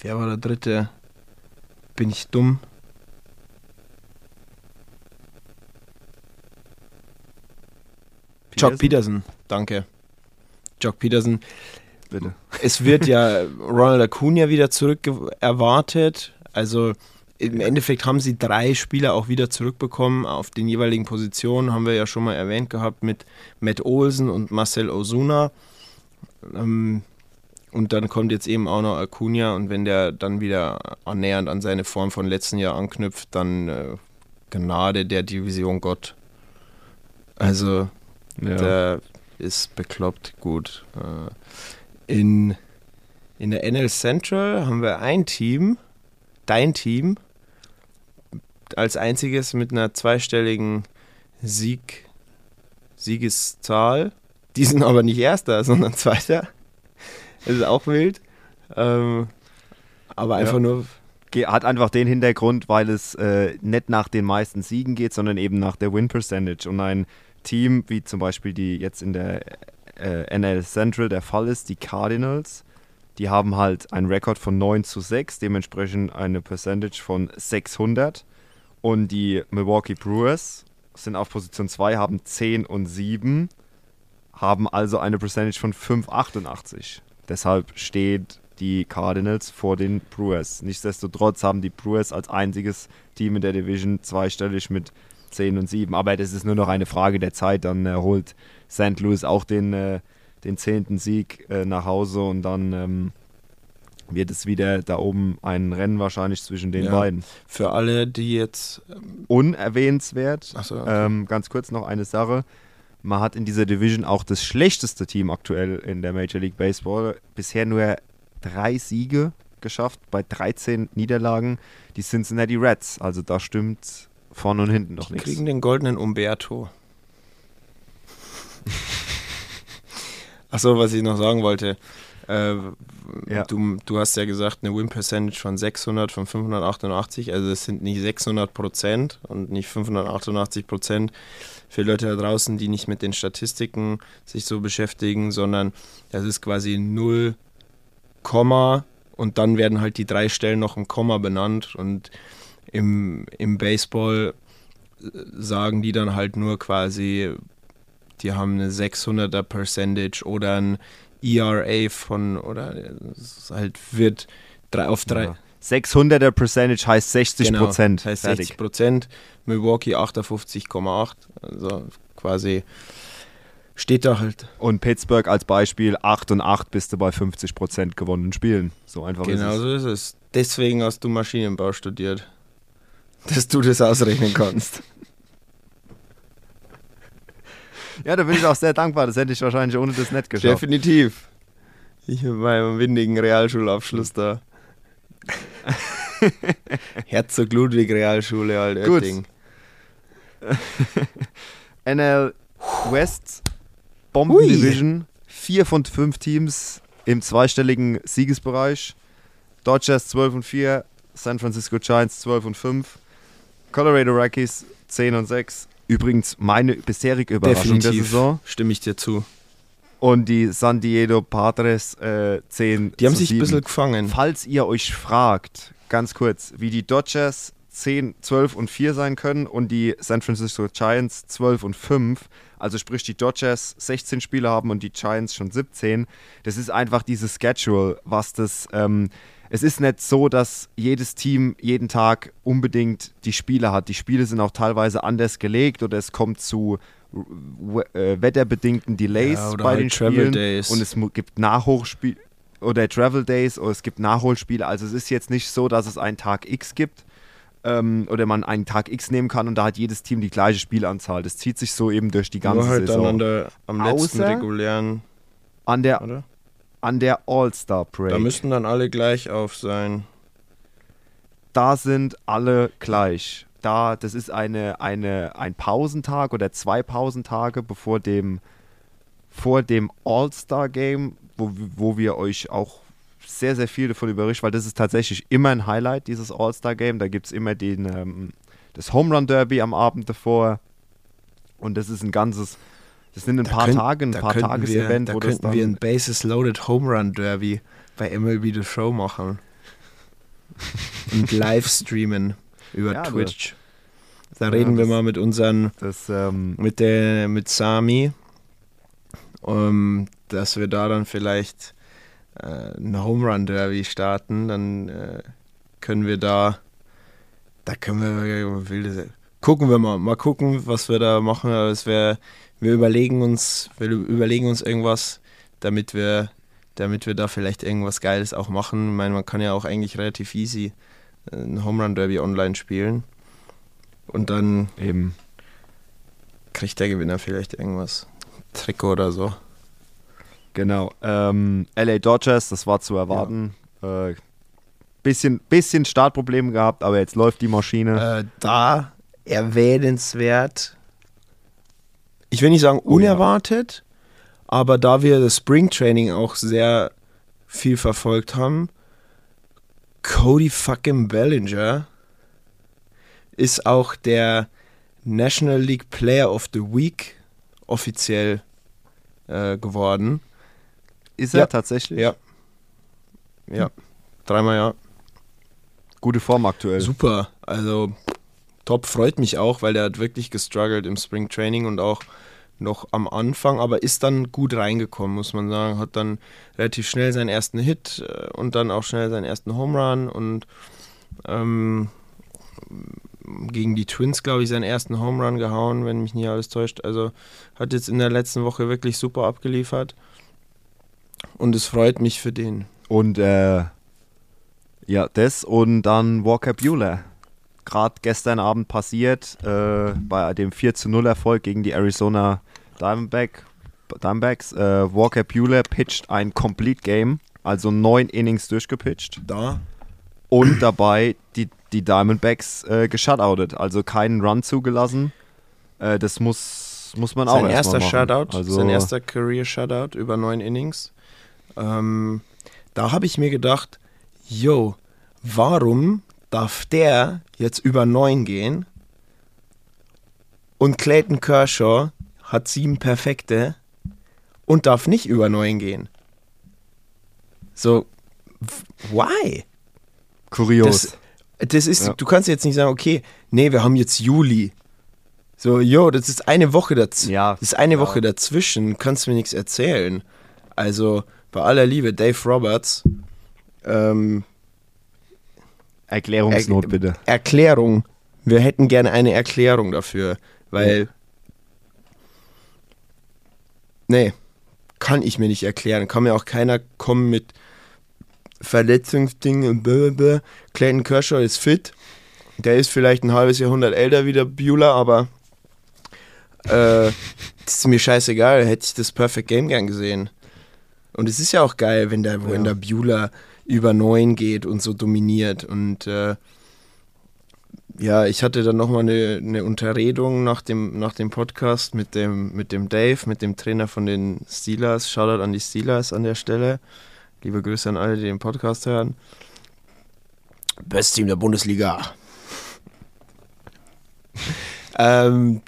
wer war der dritte? Bin ich dumm? Jock Peterson, danke. Jock Peterson. Bitte. Es wird ja <laughs> Ronald Acuna wieder zurück erwartet. Also im Endeffekt haben sie drei Spieler auch wieder zurückbekommen auf den jeweiligen Positionen. Haben wir ja schon mal erwähnt gehabt mit Matt Olsen und Marcel Osuna. Ähm, und dann kommt jetzt eben auch noch Acuna und wenn der dann wieder annähernd an seine Form von letzten Jahr anknüpft, dann äh, Gnade der Division Gott. Also Ja. der ist bekloppt gut. Äh, In, in der NL Central haben wir ein Team, dein Team, als einziges mit einer zweistelligen Sieg, Siegeszahl. Die sind aber nicht Erster, <laughs> sondern Zweiter. Das ist auch wild. Ähm, aber einfach Ja. nur Hat einfach den Hintergrund, weil es äh, nicht nach den meisten Siegen geht, sondern eben nach der Win Percentage. Und ein Team, wie zum Beispiel die jetzt in der äh, NL Central der Fall ist, die Cardinals, die haben halt einen Rekord von 9 zu 6, dementsprechend eine Percentage von 600. Und die Milwaukee Brewers sind auf Position 2, haben 10 und 7, haben also eine Percentage von 5,88. Deshalb steht die Cardinals vor den Brewers. Nichtsdestotrotz haben die Brewers als einziges Team in der Division zweistellig mit 10 und 7. Aber das ist nur noch eine Frage der Zeit. Dann äh, holt St. Louis auch den, äh, den 10. Sieg äh, nach Hause und dann ähm, wird es wieder da oben ein Rennen wahrscheinlich zwischen den Ja. beiden. für alle, die jetzt. Unerwähnenswert, Ach so, okay. ähm, ganz kurz noch eine Sache. Man hat in dieser Division auch das schlechteste Team aktuell in der Major League Baseball. Bisher nur drei Siege geschafft bei 13 Niederlagen. Die Cincinnati Reds. Also da stimmt vorne und hinten noch Die nichts. kriegen den goldenen Umberto. Achso, was ich noch sagen wollte. Äh, Ja. du, du hast ja gesagt, eine Win Percentage von 600, von 588. Also es sind nicht 600 Prozent und nicht 588 Prozent für Leute da draußen, die nicht mit den Statistiken sich so beschäftigen, sondern das ist quasi 0, Komma und dann werden halt die drei Stellen noch im Komma benannt und im, im Baseball sagen die dann halt nur quasi, die haben eine 600er Percentage oder ein ERA von, oder halt wird drei, auf drei, Ja. 600er Percentage heißt 60 genau, Prozent. heißt Fertig. 60 Prozent, Milwaukee 58,8, also quasi steht da halt. Und Pittsburgh als Beispiel 8 und 8 bist du bei 50 Prozent gewonnenen Spielen. So einfach Genau ist es. so ist es. Deswegen hast du Maschinenbau studiert. Dass du das ausrechnen kannst. Ja, da bin ich auch sehr dankbar. Das hätte ich wahrscheinlich ohne das nicht geschafft. Definitiv. Ich mit meinem windigen Realschulabschluss da. <laughs> Herzog Ludwig Realschule, halt Gut. NL <laughs> West Hui. Bomben-Division. Vier von fünf Teams im zweistelligen Siegesbereich. Dodgers 12 und 4, San Francisco Giants 12 und 5, Colorado Rockies 10 und 6. Übrigens meine bisherige Überraschung der Definitiv. Saison. Stimme ich dir zu. Und die San Diego Padres äh, 10 Die haben sich ein 7. bisschen gefangen. Falls ihr euch fragt, ganz kurz, wie die Dodgers 10, 12 und 4 sein können und die San Francisco Giants 12 und 5, also sprich die Dodgers 16 Spieler haben und die Giants schon 17, das ist einfach dieses Schedule, was das, ähm, es ist nicht so, dass jedes Team jeden Tag unbedingt die Spiele hat. Die Spiele sind auch teilweise anders gelegt oder es kommt zu äh, wetterbedingten Delays Ja, bei halt den Travel Spielen Days. und es gibt Nachhochspiele oder Travel Days oder es gibt Nachholspiele. Also es ist jetzt nicht so, dass es einen Tag X gibt ähm, oder man einen Tag X nehmen kann und da hat jedes Team die gleiche Spielanzahl. Das zieht sich so eben durch die ganze Nur halt Saison. dann an der, am letzten Außer- regulären, an der, oder? An der All-Star Break. Da müssten dann alle gleich auf sein. da sind alle gleich. Da, das ist eine, eine, ein Pausentag oder zwei Pausentage bevor dem, vor dem All-Star-Game, wo, wo wir euch auch sehr, sehr viel davon überrichten, weil das ist tatsächlich immer ein Highlight, dieses All-Star-Game. Da gibt es immer den, ähm, das Home Run Derby am Abend davor. Und das ist ein ganzes, das sind ein paar könnt- Tage, ein da paar Tagesevent, wir, da das könnten dann wir ein Bases Loaded Home Run Derby bei MLB The Show machen. <laughs> Und live streamen über Ja, Twitch. Da Ja, reden wir das- mal mit unseren, das, ähm, mit der, mit Sami, um, dass wir da dann vielleicht äh, ein Home Run Derby starten. Dann äh, können wir da, da können wir wilde, gucken wir mal, mal gucken, was wir da machen. Aber es wäre, wir überlegen uns, wir überlegen uns irgendwas, damit wir, damit wir da vielleicht irgendwas Geiles auch machen. Ich meine, man kann ja auch eigentlich relativ easy äh, ein Home Run Derby online spielen. Und dann eben kriegt der Gewinner vielleicht irgendwas. Trikot oder so. Genau. Ähm, LA Dodgers, das war zu erwarten. Äh, bisschen, bisschen Startprobleme gehabt, aber jetzt läuft die Maschine. Äh, da erwähnenswert. Ich will nicht sagen Oh ja. unerwartet, aber da wir das Spring Training auch sehr viel verfolgt haben, Cody fucking Bellinger ist auch der National League Player of the Week offiziell äh, geworden. Ist ja. er tatsächlich? Ja. Ja. Dreimal ja. Gute Form aktuell. Super. Also top freut mich auch, weil der hat wirklich gestruggelt im Spring Training und auch noch am Anfang, aber ist dann gut reingekommen, muss man sagen. Hat dann relativ schnell seinen ersten Hit äh, und dann auch schnell seinen ersten Home Run und ähm, gegen die Twins, glaube ich, seinen ersten Home Run gehauen, wenn mich nicht alles täuscht. Also hat jetzt in der letzten Woche wirklich super abgeliefert. Und es freut mich für den. Und äh, ja, das und dann Walker Bueller. Gerade gestern Abend passiert, äh, bei dem 4 zu 0 Erfolg gegen die Arizona Diamondback, Diamondbacks. Äh, Walker Bueller pitcht ein Complete Game, also neun Innings durchgepitcht. Da und dabei die, die Diamondbacks äh, geshutoutet, also keinen Run zugelassen. Äh, das muss, muss man auch sein erst erster. Shutout, Also, sein erster Career Shutout über neun Innings. Ähm, da habe ich mir gedacht, yo, warum darf der jetzt über neun gehen und Clayton Kershaw hat sieben perfekte und darf nicht über neun gehen? So, why? kurios. Das, das ist, Ja. du kannst jetzt nicht sagen, okay, nee, wir haben jetzt Juli. So, yo, das ist eine Woche dazwischen. Ja, Das ist eine ja. Woche dazwischen, kannst mir nichts erzählen. Also, bei aller Liebe, Dave Roberts, ähm, Erklärungsnot Er- bitte. Erklärung. Wir hätten gerne eine Erklärung dafür, weil. Nee, kann ich mir nicht erklären. Kann mir auch keiner kommen mit Verletzungsdingen und blablabla. Clayton Kershaw ist fit. Der ist vielleicht ein halbes Jahrhundert älter wie der Bueller, aber äh, <laughs> das ist mir scheißegal. Hätte ich das Perfect Game gern gesehen. Und es ist ja auch geil, wenn der, wenn der Bueller über neun geht und so dominiert. Und äh, ja, ich hatte dann nochmal eine, eine Unterredung nach dem, nach dem Podcast mit dem, mit dem Dave, mit dem Trainer von den Steelers. Shoutout an die Steelers an der Stelle. Liebe Grüße an alle, die den Podcast hören. Best Team der Bundesliga. <laughs> ähm,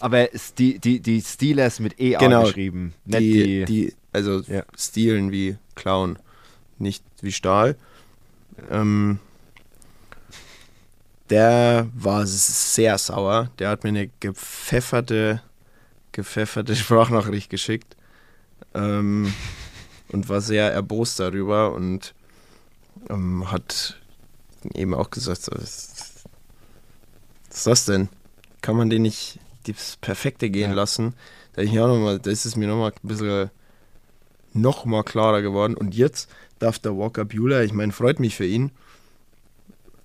Aber die, die, die Steelers mit EA Genau. geschrieben. Nicht die, die, die, also Ja. Stilen wie Clown, nicht wie Stahl. Ähm, der war sehr sauer. Der hat mir eine gepfefferte, gepfefferte <laughs> Sprachnachricht geschickt ähm, und war sehr erbost darüber. Und ähm, hat eben auch gesagt, was, ist das denn? Kann man den nicht das Perfekte gehen Ja. lassen? Da, ich auch noch mal, da ist es mir nochmal ein bisschen noch mal klarer geworden. Und jetzt darf der Walker Bueller, ich meine, freut mich für ihn,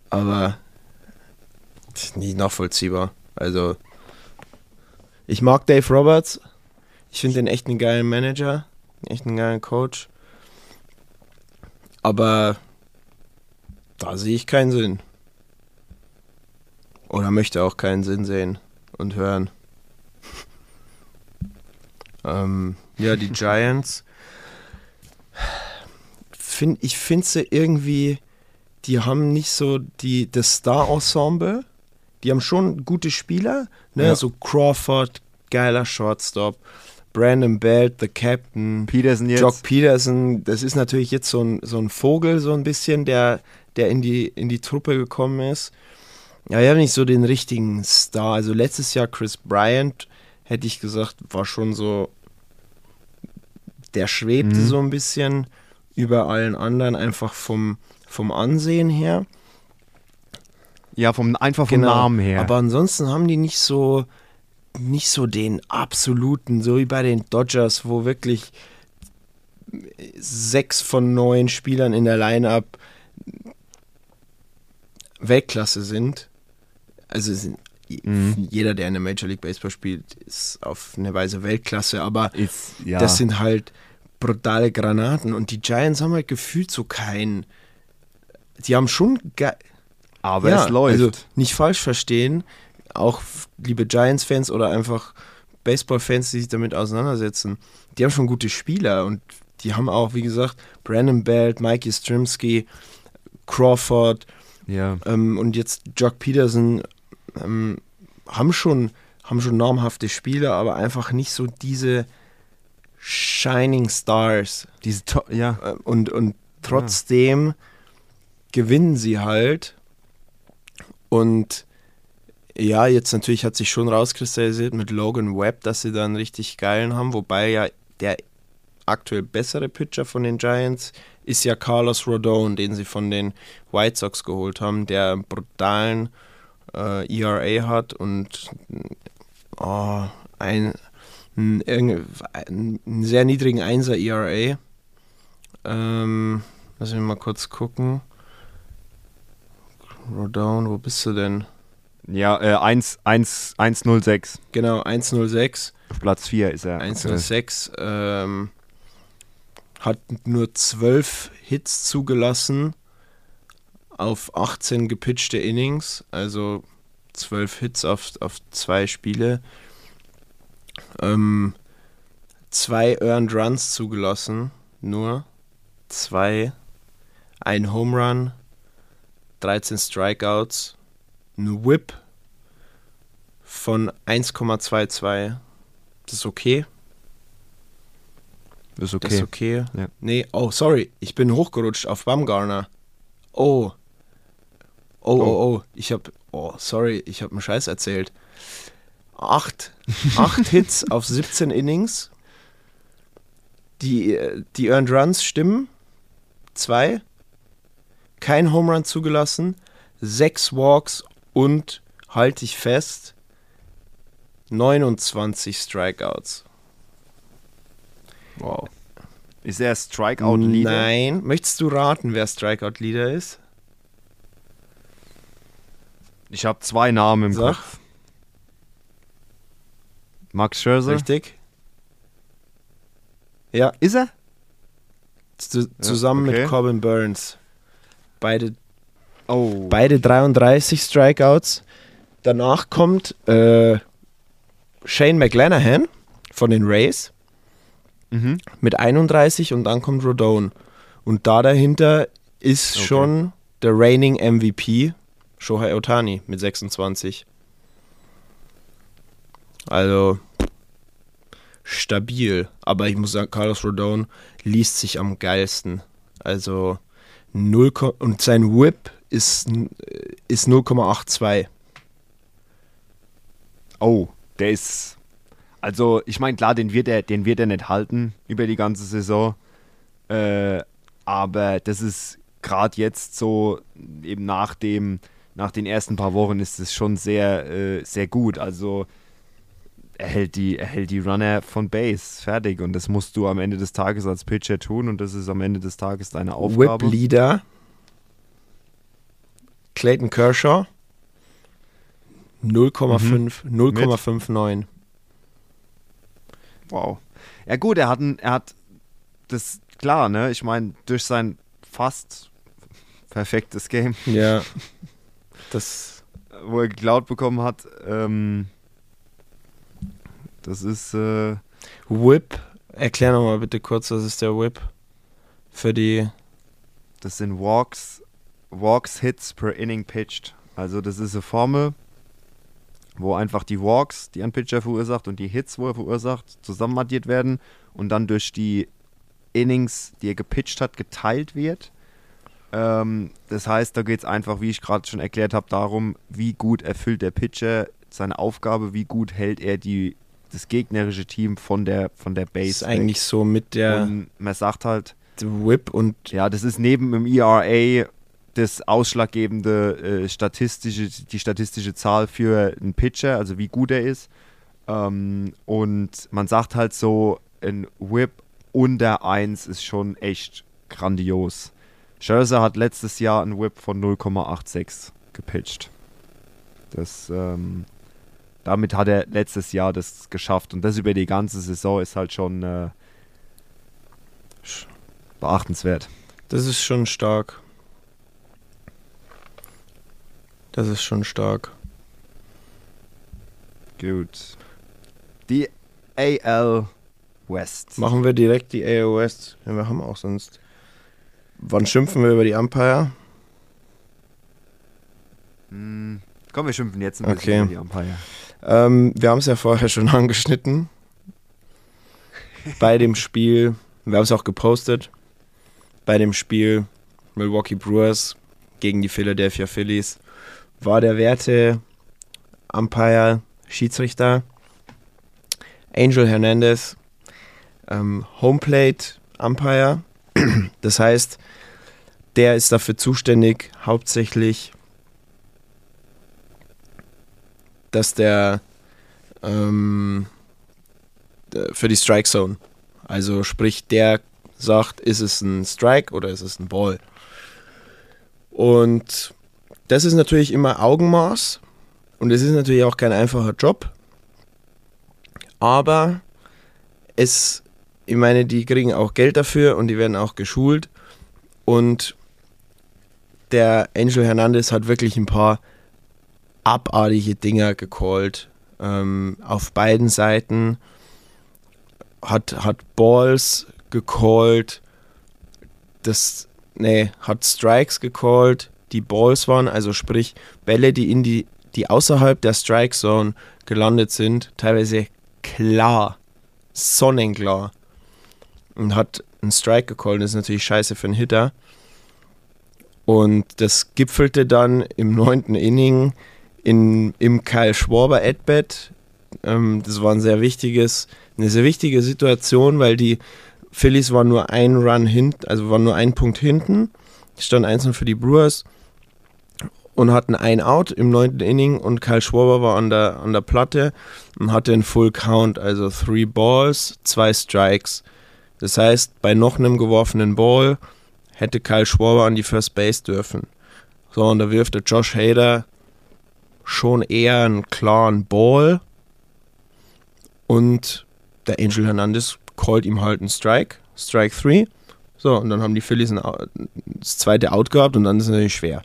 aber nicht nachvollziehbar. Also, ich mag Dave Roberts. Ich finde den echt einen geilen Manager, echt einen geilen Coach. Aber da sehe ich keinen Sinn. Oder möchte auch keinen Sinn sehen und hören. <laughs> ähm, ja, die Giants. Find, ich finde sie irgendwie, die haben nicht so die, das Star-Ensemble. Die haben schon gute Spieler, ne? Ja. So Crawford, geiler Shortstop. Brandon Belt, the Captain. Peterson jetzt. Jock Peterson, das ist natürlich jetzt so ein, so ein Vogel, so ein bisschen, der, der in, die, in die Truppe gekommen ist. Ja, wir haben nicht so den richtigen Star. Also letztes Jahr Chris Bryant, hätte ich gesagt, war schon so, der schwebte Mhm. so ein bisschen über allen anderen, einfach vom, vom Ansehen her. Ja, vom, einfach vom Genau. Namen her. Aber ansonsten haben die nicht so, nicht so den absoluten, so wie bei den Dodgers, wo wirklich sechs von neun Spielern in der Line-Up Weltklasse sind. Also sind, Mhm. jeder, der in der Major League Baseball spielt, ist auf eine Weise Weltklasse, aber ist, ja. das sind halt brutale Granaten und die Giants haben halt gefühlt so keinen. Die haben schon aber ja, es läuft. Also nicht falsch verstehen, auch liebe Giants-Fans oder einfach Baseball-Fans, die sich damit auseinandersetzen, die haben schon gute Spieler und die haben auch, wie gesagt, Brandon Belt, Mikey Strimsky, Crawford ja. ähm, und jetzt Jock Peterson ähm, haben schon haben schon namhafte Spieler, aber einfach nicht so diese Shining Stars. Diese to ja. Äh, Und, und trotzdem gewinnen sie halt. Und ja, jetzt natürlich hat sich schon rauskristallisiert mit Logan Webb, dass sie da einen richtig geilen haben, wobei ja der aktuell bessere Pitcher von den Giants ist ja Carlos Rodon, den sie von den White Sox geholt haben, der einen brutalen äh, ERA hat und oh, ein, irgend- einen sehr niedrigen 1er ERA. Ähm, lass mich mal kurz gucken. Rodon, wo bist du denn? Ja, äh, 1, 1, 106. Genau, 106. Auf Platz 4 ist er. 106 ähm, hat nur 12 Hits zugelassen auf 18 gepitchte Innings, also 12 Hits auf, auf zwei Spiele. Ähm, zwei Earned Runs zugelassen, nur zwei, ein Home Run, 13 Strikeouts, ein Whip von 1,22. Das ist okay. Ist Das okay. ist okay. Ja. Nee, oh, sorry. Ich bin hochgerutscht auf Bumgarner. Oh. Oh, oh, oh. Ich hab. Oh, sorry. Ich hab einen Scheiß erzählt. Acht. Acht <laughs> Hits auf 17 Innings. Die, äh, die Earned Runs stimmen. Zwei. Kein Home Run zugelassen. Sechs Walks und, halte ich fest, 29 Strikeouts. Wow. Ist er Strikeout-Leader? Nein. Möchtest du raten, wer Strikeout-Leader ist? Ich habe zwei Namen im Sag. Kopf. Max Scherzer. Richtig? Ja, Ist er? zu, zusammen okay. mit Corbin Burns. Beide, Oh. beide 33 Strikeouts. Danach kommt äh, Shane McLanahan von den Rays Mhm. mit 31 und dann kommt Rodone. Und da dahinter ist Okay. schon der reigning MVP Shohei Otani mit 26. Also stabil. Aber ich muss sagen, Carlos Rodon liest sich am geilsten. Also 0, Ko- und sein Whip ist, n- ist 0,82. Oh, der ist. Also, ich meine, klar, den wird, er, den wird er nicht halten über die ganze Saison. Äh, aber das ist gerade jetzt so eben nach dem, nach den ersten paar Wochen ist es schon sehr, äh, sehr gut. Also er hält die, er hält die Runner von Base fertig und das musst du am Ende des Tages als Pitcher tun und das ist am Ende des Tages deine Aufgabe. Whip Leader. Clayton Kershaw. 0,5, 0,59. Wow. Ja gut, er hat, ein, er hat das, klar, ne? Ich meine, durch sein fast perfektes Game, Ja. <laughs> Das. wo er geklaut bekommen hat, ähm, das ist, äh, Whip. Erklär nochmal bitte kurz, was ist der Whip? Für die. das sind Walks, Walks Hits per Inning pitched. Also das ist eine Formel, wo einfach die Walks, die ein Pitcher verursacht und die Hits, wo er verursacht, zusammen addiert werden und dann durch die Innings, die er gepitcht hat, geteilt wird. Ähm, das heißt, da geht es einfach, wie ich gerade schon erklärt habe, darum, wie gut erfüllt der Pitcher seine Aufgabe, wie gut hält er die, das gegnerische Team von der, von der Base. ist eigentlich so mit der Und man sagt halt, Whip und ja, das ist neben dem ERA das ausschlaggebende äh, statistische, die statistische Zahl für einen Pitcher, also wie gut er ist. Ähm, und man sagt halt so, ein Whip unter 1 ist schon echt grandios. Scherzer hat letztes Jahr einen Whip von 0,86 gepitcht. Das, ähm, damit hat er letztes Jahr das geschafft. Und das über die ganze Saison ist halt schon äh, beachtenswert. das ist schon stark. Das ist schon stark. Gut. Die AL West. Machen wir direkt die AO West. Ja, wir haben auch sonst. Wann schimpfen wir über die Umpire? Hm, komm, wir schimpfen jetzt ein bisschen Okay. über die Umpire. Ähm, wir haben es ja vorher schon <laughs> angeschnitten. Bei dem Spiel, wir haben es auch gepostet, bei dem Spiel Milwaukee Brewers gegen die Philadelphia Phillies war der Werte Umpire Schiedsrichter Angel Hernandez ähm, Homeplate Umpire. <clears throat> Das heißt, der ist dafür zuständig, hauptsächlich dass der ähm, für die Strike Zone, also sprich, der sagt, ist es ein Strike oder ist es ein Ball. Und das ist natürlich immer Augenmaß und es ist natürlich auch kein einfacher Job, aber es, ich meine, die kriegen auch Geld dafür und die werden auch geschult. Und der Angel Hernandez hat wirklich ein paar abartige Dinger gecallt. Ähm, auf beiden Seiten hat, hat Balls gecallt. Das, nee, hat Strikes gecallt, die Balls waren, also sprich Bälle, die in die, die außerhalb der Strike Zone gelandet sind, teilweise klar, sonnenklar. Und hat einen Strike gecallt, das ist natürlich scheiße für einen Hitter. Und das gipfelte dann im neunten Inning in, im Kyle Schwarber At-Bat. Ähm, das war ein sehr wichtiges, eine sehr wichtige Situation, weil die Phillies waren nur ein Run hinten, also waren nur ein Punkt hinten. Stand 1 für die Brewers und hatten ein Out im neunten Inning und Kyle Schwarber war an der, an der Platte und hatte einen Full Count, also three Balls, zwei Strikes. Das heißt, bei noch einem geworfenen Ball hätte Kyle Schwarber an die First Base dürfen. So, und da wirft der Josh Hader schon eher einen klaren Ball und der Angel Hernandez callt ihm halt einen Strike, Strike 3. So, und dann haben die Phillies ein, das zweite Out gehabt und dann ist es natürlich schwer.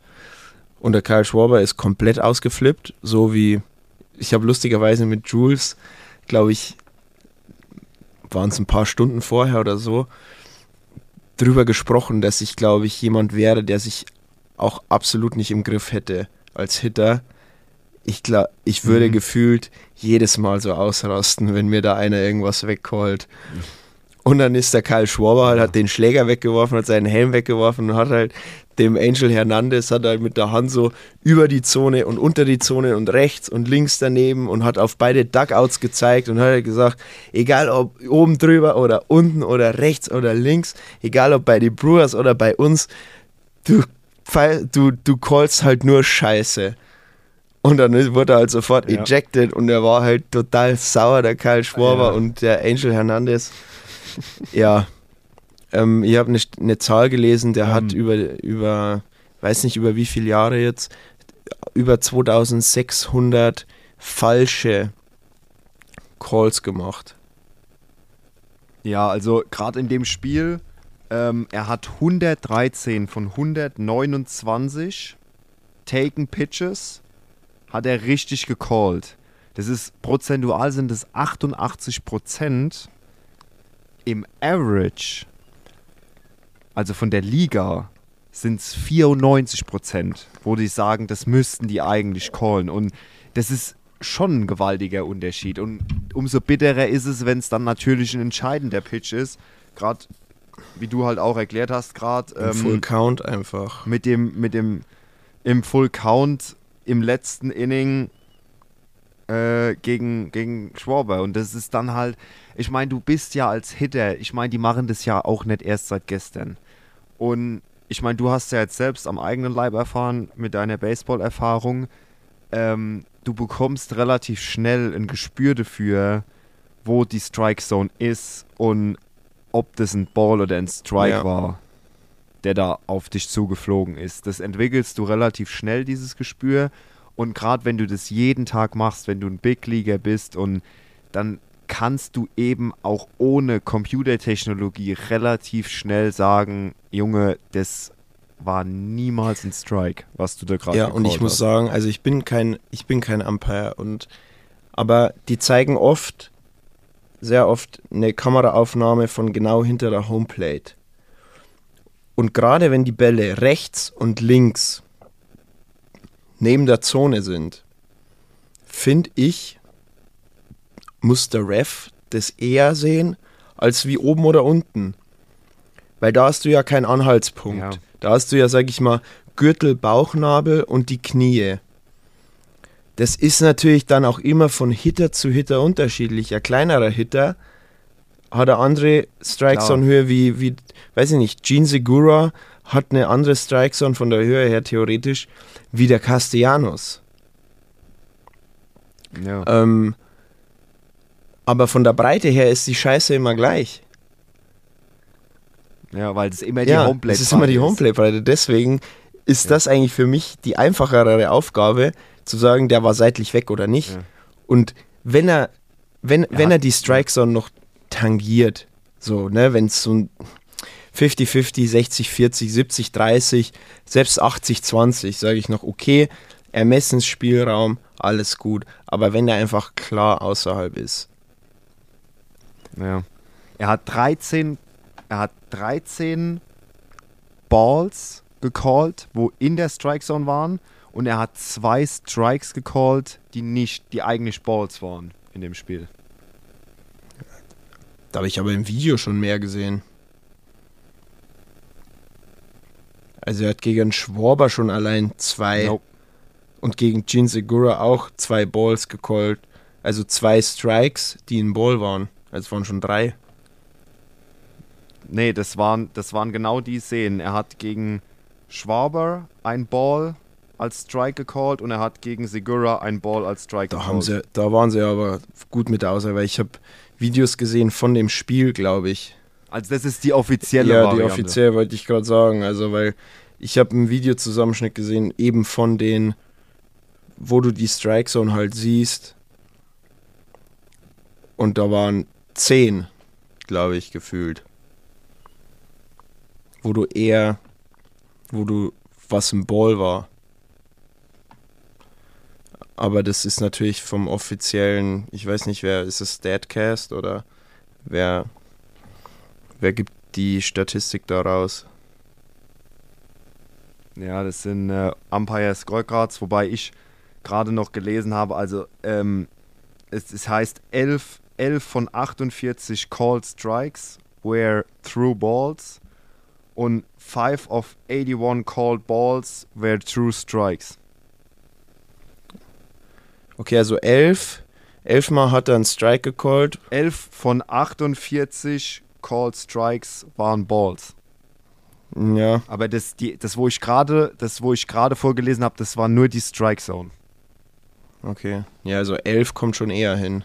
Und der Kyle Schwarber ist komplett ausgeflippt, so wie ich habe lustigerweise mit Jules, glaube ich, waren es ein paar Stunden vorher oder so, drüber gesprochen, dass ich, glaube ich, jemand wäre, der sich auch absolut nicht im Griff hätte als Hitter. Ich glaube, ich würde Mhm. gefühlt jedes Mal so ausrasten, wenn mir da einer irgendwas wegcallt. Und dann ist der Kyle Schwarber halt, hat den Schläger weggeworfen, hat seinen Helm weggeworfen und hat halt dem Angel Hernandez hat halt mit der Hand so über die Zone und unter die Zone und rechts und links daneben und hat auf beide Dugouts gezeigt und hat halt gesagt, egal ob oben drüber oder unten oder rechts oder links, egal ob bei den Brewers oder bei uns, du, du, du callst halt nur Scheiße. Und dann wurde er halt sofort ja. ejected und er war halt total sauer, der Kyle Schwarber ja. und der Angel Hernandez. ja. Ähm, ich habe eine, eine Zahl gelesen, der um. hat ähm. über, über, weiß nicht über wie viele Jahre jetzt, über 2600 falsche Calls gemacht. Ja, also gerade in dem Spiel, ähm, er hat 113 von 129 taken Pitches, hat er richtig gecallt. Das ist prozentual sind es 88 Prozent. Im Average, also von der Liga, sind es 94 Prozent, wo die sagen, das müssten die eigentlich callen. Und das ist schon ein gewaltiger Unterschied. Und umso bitterer ist es, wenn es dann natürlich ein entscheidender Pitch ist. Gerade wie du halt auch erklärt hast, gerade. Ähm, Full Count einfach. Mit dem, mit dem, im Full Count im letzten Inning äh, gegen, gegen Schwaber. Und das ist dann halt, ich meine, du bist ja als Hitter, ich meine, die machen das ja auch nicht erst seit gestern. Und ich meine, du hast ja jetzt selbst am eigenen Leib erfahren mit deiner Baseball-Erfahrung. Ähm, du bekommst relativ schnell ein Gespür dafür, wo die Strike Zone ist und ob das ein Ball oder ein Strike ja. war, der da auf dich zugeflogen ist. Das entwickelst du relativ schnell, dieses Gespür. Und gerade wenn du das jeden Tag machst, wenn du ein Big Leaguer bist und dann kannst du eben auch ohne Computertechnologie relativ schnell sagen, Junge, das war niemals ein Strike, was du da gerade Ja, und ich hast. muss sagen, also ich bin kein, ich bin kein Umpire und aber die zeigen oft, sehr oft eine Kameraaufnahme von genau hinter der Homeplate. Und gerade wenn die Bälle rechts und links neben der Zone sind, finde ich, muss der Ref das eher sehen, als wie oben oder unten. Weil da hast du ja keinen Anhaltspunkt. Ja. Da hast du ja, sag ich mal, Gürtel, Bauchnabel und die Knie. Das ist natürlich dann auch immer von Hitter zu Hitter unterschiedlich. Ein kleinerer Hitter hat eine andere Strike Zone Höhe wie, wie, weiß ich nicht, Gene Segura hat eine andere Strike Zone von der Höhe her theoretisch wie der Castellanos. Ja. Ähm, aber von der Breite her ist die Scheiße immer gleich. Ja, weil es immer die ja, Homeplate ist. Es ist immer die Homeplate-Breite. Deswegen ist ja. das eigentlich für mich die einfachere Aufgabe, zu sagen, der war seitlich weg oder nicht. Ja. Und wenn er, wenn, wenn er die Strike Zone noch tangiert, so, ne, wenn es so ein 50-50, 60-40, 70-30, selbst 80-20, sage ich noch, okay, Ermessensspielraum, alles gut. Aber wenn er einfach klar außerhalb ist. Ja. Er hat 13 er hat 13 Balls gecallt, wo in der Strike Zone waren. Und er hat zwei Strikes gecallt, die nicht, die eigentlich Balls waren in dem Spiel. Da habe ich aber im Video schon mehr gesehen. Also er hat gegen Schwarber schon allein zwei nope. und gegen Jin Segura auch zwei Balls gecallt. Also zwei Strikes, die ein Ball waren. Also es waren schon drei. Nee, das waren, das waren genau die Szenen. Er hat gegen Schwaber ein Ball als Strike gecallt und er hat gegen Segura ein Ball als Strike da gecallt. Sie, da waren sie aber gut mit aus, weil ich habe Videos gesehen von dem Spiel, glaube ich. Also das ist die offizielle Ja, Variante. die offiziell wollte ich gerade sagen. Also weil ich habe einen Videozusammenschnitt gesehen, eben von den, wo du die Strike Zone halt siehst. Und da waren zehn, glaube ich, gefühlt wo du eher, wo du was im Ball war. Aber das ist natürlich vom offiziellen, ich weiß nicht, wer ist es Statcast oder wer, wer gibt die Statistik daraus? Ja, das sind äh, Umpire Scorecards, wobei ich gerade noch gelesen habe, also ähm, es, es heißt 11, 11 von 48 Called Strikes were through balls und 5 of 81 called balls were true strikes. Okay, also 11, 11 Mal hat er einen Strike gecallt. 11 von 48 called strikes waren Balls. Ja, Aber das, die, das wo ich gerade, das, wo ich gerade vorgelesen habe, das war nur die Strike Zone. okay. Ja, also 11 kommt schon eher hin.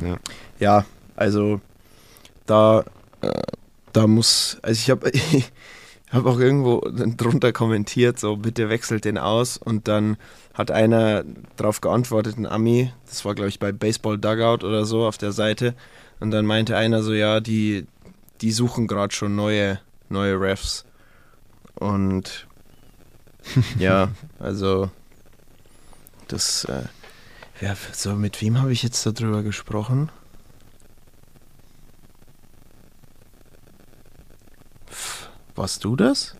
Ja. Ja, also da, äh, da muss, also ich habe <laughs> ich hab auch irgendwo drunter kommentiert, so bitte wechselt den aus. Und dann hat einer darauf geantwortet, ein Ami, das war glaube ich bei Baseball Dugout oder so auf der Seite. Und dann meinte einer so, ja, die, die suchen gerade schon neue, neue Refs. Und <laughs> ja, also das, äh, ja, so mit wem habe ich jetzt darüber gesprochen? Warst du das?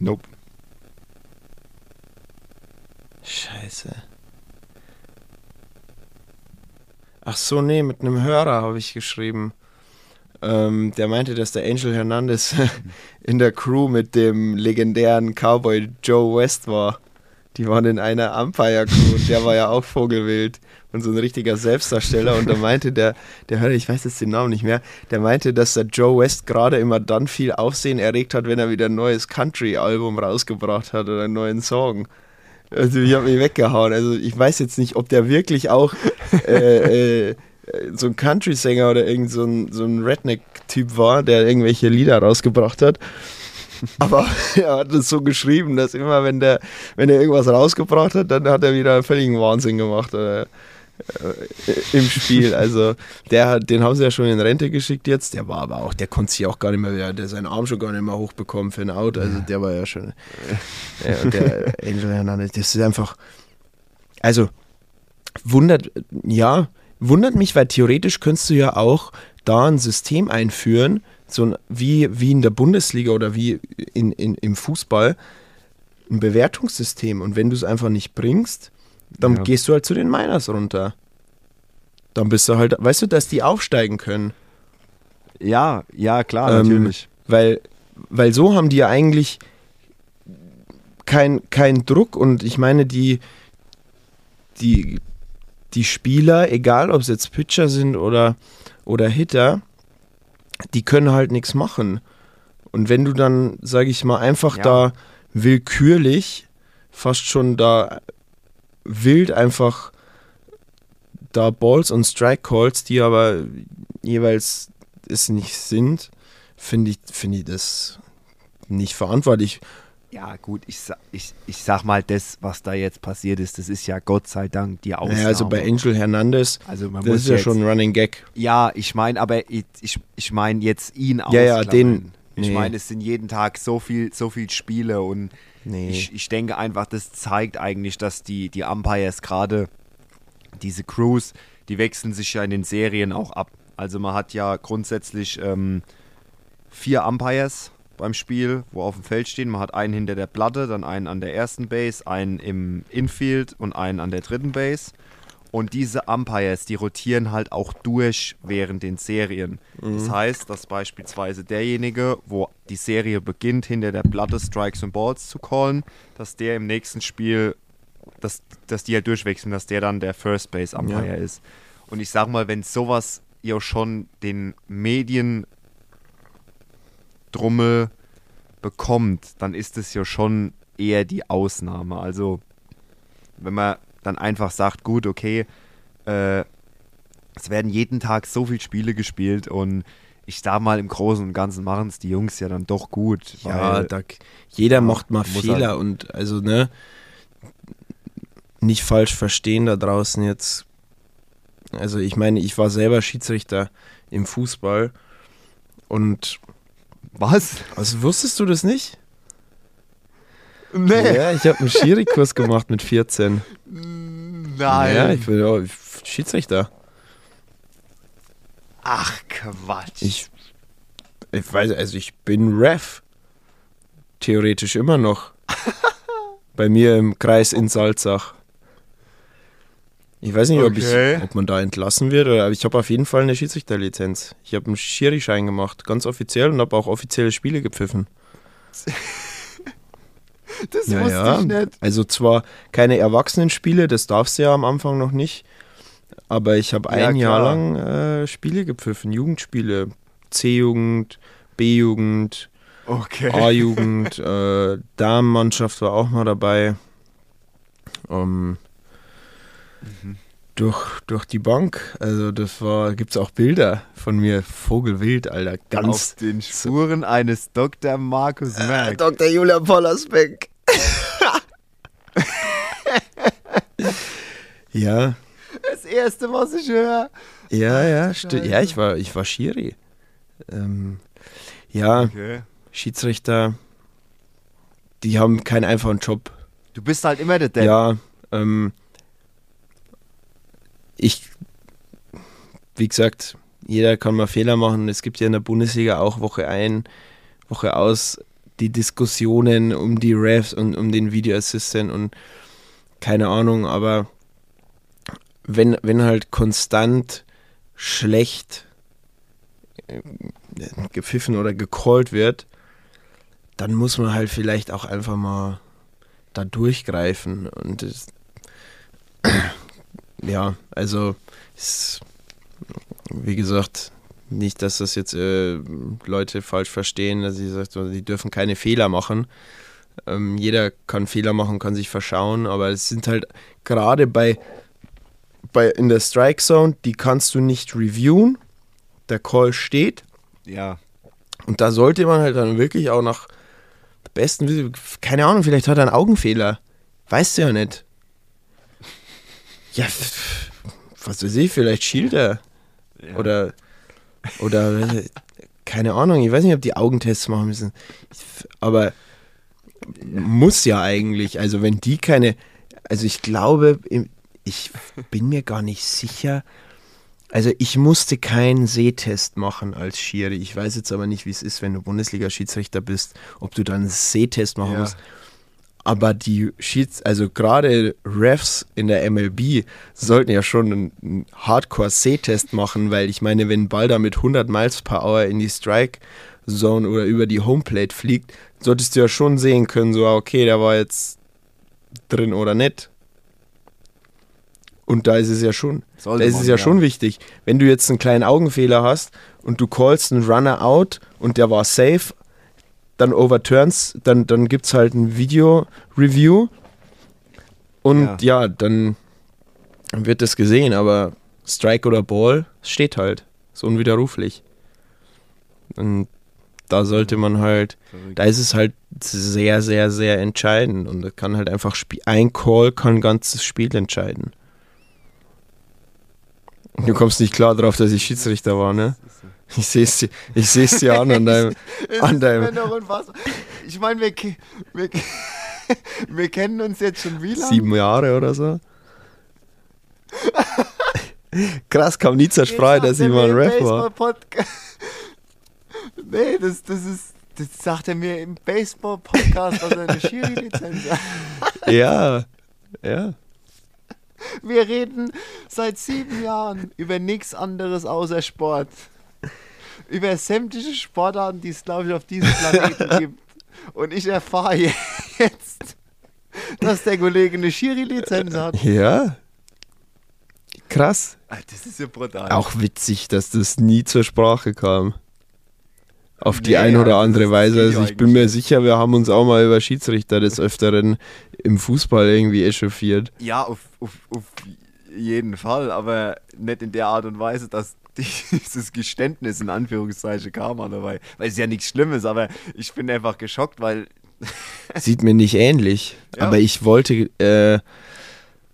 Nope. Scheiße. Ach so, nee, mit einem Hörer habe ich geschrieben. Ähm, der meinte, dass der Angel Hernandez <laughs> in der Crew mit dem legendären Cowboy Joe West war. Die waren in einer Umpire-Crew und der war ja auch Vogelwild und so ein richtiger Selbstdarsteller. Und da meinte der, der Hörer, ich weiß jetzt den Namen nicht mehr, der meinte, dass der Joe West gerade immer dann viel Aufsehen erregt hat, wenn er wieder ein neues Country-Album rausgebracht hat oder einen neuen Song. Also ich habe mich weggehauen. Also ich weiß jetzt nicht, ob der wirklich auch äh, äh, so ein Country-Sänger oder irgend so ein, so ein Redneck-Typ war, der irgendwelche Lieder rausgebracht hat. Aber <laughs> er hat es so geschrieben, dass immer, wenn der, wenn er irgendwas rausgebracht hat, dann hat er wieder völligen Wahnsinn gemacht äh, äh, im Spiel. Also der hat, den haben sie ja schon in Rente geschickt jetzt. Der war aber auch, der konnte sich auch gar nicht mehr, der hat seinen Arm schon gar nicht mehr hochbekommen für ein Out. Also der war ja schon. <laughs> Ja, und der Angel Hernandez, das ist einfach. Also wundert, ja, wundert mich, weil theoretisch könntest du ja auch da ein System einführen, so ein, wie, wie in der Bundesliga oder wie in, in, im Fußball, ein Bewertungssystem. Und wenn du es einfach nicht bringst, dann Ja. gehst du halt zu den Miners runter. Dann bist du halt, weißt du, dass die aufsteigen können. Ja, ja, klar, Ähm, natürlich. Weil, weil so haben die ja eigentlich keinen kein Druck und ich meine, die, die, die Spieler, egal ob es jetzt Pitcher sind oder, oder Hitter, die können halt nichts machen. Und wenn du dann, sage ich mal, einfach Ja. da willkürlich, fast schon da wild einfach da Balls und Strike Calls, die aber jeweils es nicht sind, finde ich, finde ich das nicht verantwortlich. Ja, gut, ich, ich, ich sag mal, das, was da jetzt passiert ist, das ist ja Gott sei Dank die Ausnahme. Naja, also bei Angel Hernandez, Also man das muss ist ja schon ein Running Gag. Ja, ich meine, aber ich, ich, ich meine jetzt ihn Ja, ja, ausklammern. den- Ich nee. meine, es sind jeden Tag so viel, so viel Spiele und Nee. ich, ich denke einfach, das zeigt eigentlich, dass die, die Umpires gerade diese Crews, die wechseln sich ja in den Serien auch ab. Also man hat ja grundsätzlich ähm, vier Umpires beim Spiel, wo auf dem Feld stehen. Man hat einen hinter der Platte, dann einen an der ersten Base, einen im Infield und einen an der dritten Base. Und diese Umpires, die rotieren halt auch durch während den Serien. Das heißt, dass beispielsweise derjenige, wo die Serie beginnt, hinter der Platte Strikes und Balls zu callen, dass der im nächsten Spiel, dass, dass die halt durchwechseln, dass der dann der First Base Umpire Ja. ist. Und ich sag mal, wenn sowas ja schon den Medien Drummel bekommt, dann ist es ja schon eher die Ausnahme. Also, wenn man dann einfach sagt, gut, okay, äh, es werden jeden Tag so viele Spiele gespielt und ich sag mal, im Großen und Ganzen machen es die Jungs ja dann doch gut. Ja, da, jeder macht mal Fehler halt- und also, ne, nicht falsch verstehen da draußen jetzt. Also, ich meine, ich war selber Schiedsrichter im Fußball und was? also wusstest du das nicht? Nee. Ja, ich habe einen Schiri-Kurs gemacht mit 14. Nein. Ja, ich bin ja, Schiedsrichter. Ach, Quatsch. Ich, ich weiß, also ich bin Ref. Theoretisch immer noch. <laughs> Bei mir im Kreis in Salzach. Ich weiß nicht, ob, Okay. ich, ob man da entlassen wird, oder, aber ich habe auf jeden Fall eine Schiedsrichterlizenz. Ich habe einen Schiri-Schein gemacht, ganz offiziell und habe auch offizielle Spiele gepfiffen. <laughs> das Ja, wusste ja. ich nicht. Also zwar keine Erwachsenenspiele, das darfst du ja am Anfang noch nicht, aber ich habe ein Jahr lang äh, Spiele gepfiffen, Jugendspiele, C-Jugend, B-Jugend, Okay. A-Jugend, <laughs> äh, Damenmannschaft war auch mal dabei. Ähm, durch, durch die Bank. Also das war, gibt es auch Bilder von mir. Vogelwild, Alter. Auf Ganz. den Spuren eines Dr. Markus Merck. Dr. Julian Pollersbeck. <laughs> ja, Das erste, was ich höre. ja, ja, stimmt. Ja, ich war, ich war Schiri. Ähm, ja, Okay. Schiedsrichter, die haben keinen einfachen Job. Du bist halt immer der Depp. Ja, ähm, ich, wie gesagt, jeder kann mal Fehler machen. Es gibt ja in der Bundesliga auch Woche ein, Woche aus die Diskussionen um die Refs und um den Video Assistant und keine Ahnung, aber wenn, wenn halt konstant schlecht äh, gepfiffen oder gecallt wird, dann muss man halt vielleicht auch einfach mal da durchgreifen und es, ja, also es, wie gesagt, nicht, dass das jetzt äh, Leute falsch verstehen, dass sie sagen, die dürfen keine Fehler machen. Ähm, jeder kann Fehler machen, kann sich verschauen, aber es sind halt gerade bei, bei in der Strike Zone, die kannst du nicht reviewen. Der Call steht Ja. und da sollte man halt dann wirklich auch nach besten keine Ahnung, vielleicht hat er einen Augenfehler. Weißt du ja nicht. Ja, was weiß ich, vielleicht schielt er. ja. Oder, oder, keine Ahnung, ich weiß nicht, ob die Augentests machen müssen. Aber muss ja eigentlich. Also, wenn die keine, also ich glaube, ich bin mir gar nicht sicher. Also, ich musste keinen Sehtest machen als Schiri. Ich weiß jetzt aber nicht, wie es ist, wenn du Bundesliga-Schiedsrichter bist, ob du dann einen Sehtest machen Ja. musst. Aber die Schieds, also gerade Refs in der MLB sollten ja schon einen- Hardcore-C-Test machen, weil ich meine, wenn ein Ball da mit 100 Miles per Hour in die Strike Zone oder über die Homeplate fliegt, solltest du ja schon sehen können, so, ah, okay, der war jetzt drin oder nicht. Und da ist es ja schon, Sollte da ist man, es ja, schon wichtig. Wenn du jetzt einen kleinen Augenfehler hast und du callst einen Runner out und der war safe, dann overturns, dann, dann gibt es halt ein Video-Review und ja. dann wird das gesehen, aber Strike oder Ball steht halt. Ist unwiderruflich. Und da sollte man halt, da ist es halt sehr, sehr, sehr entscheidend und da kann halt einfach ein Call kann ein ganzes Spiel entscheiden. Du kommst nicht klar drauf, dass ich Schiedsrichter war, ne? Ich sehe es ich seh's dir an an deinem, <laughs> an deinem. Ich meine, wir, wir, <laughs> wir kennen uns jetzt schon wie lange? sieben Jahre oder so. Krass, kam nie zur Sprache, dass ich mal ein Ref war. <laughs> Nee, das, das ist. Das sagt er mir im Baseball-Podcast, dass er eine Schiri-Lizenz hat. Ja, ja. Wir reden seit sieben Jahren über nichts anderes außer Sport. Über sämtliche Sportarten, die es, glaube ich, auf diesem Planeten <laughs> gibt. Und ich erfahre jetzt, dass der Kollege eine Schiri-Lizenz hat. Ja. Krass. Ah, Das ist ja brutal. Auch witzig, dass das nie zur Sprache kam. Auf die Nee, eine oder andere Weise. Also ich bin mir sicher, wir haben uns auch mal über Schiedsrichter des Öfteren im Fußball irgendwie echauffiert. Ja, auf, auf, auf jeden Fall, aber nicht in der Art und Weise, dass <laughs> dieses Geständnis in Anführungszeichen kam dabei. Weil es ja nichts Schlimmes, aber ich bin einfach geschockt, weil. <laughs> Sieht mir nicht ähnlich. Ja. Aber ich wollte, äh,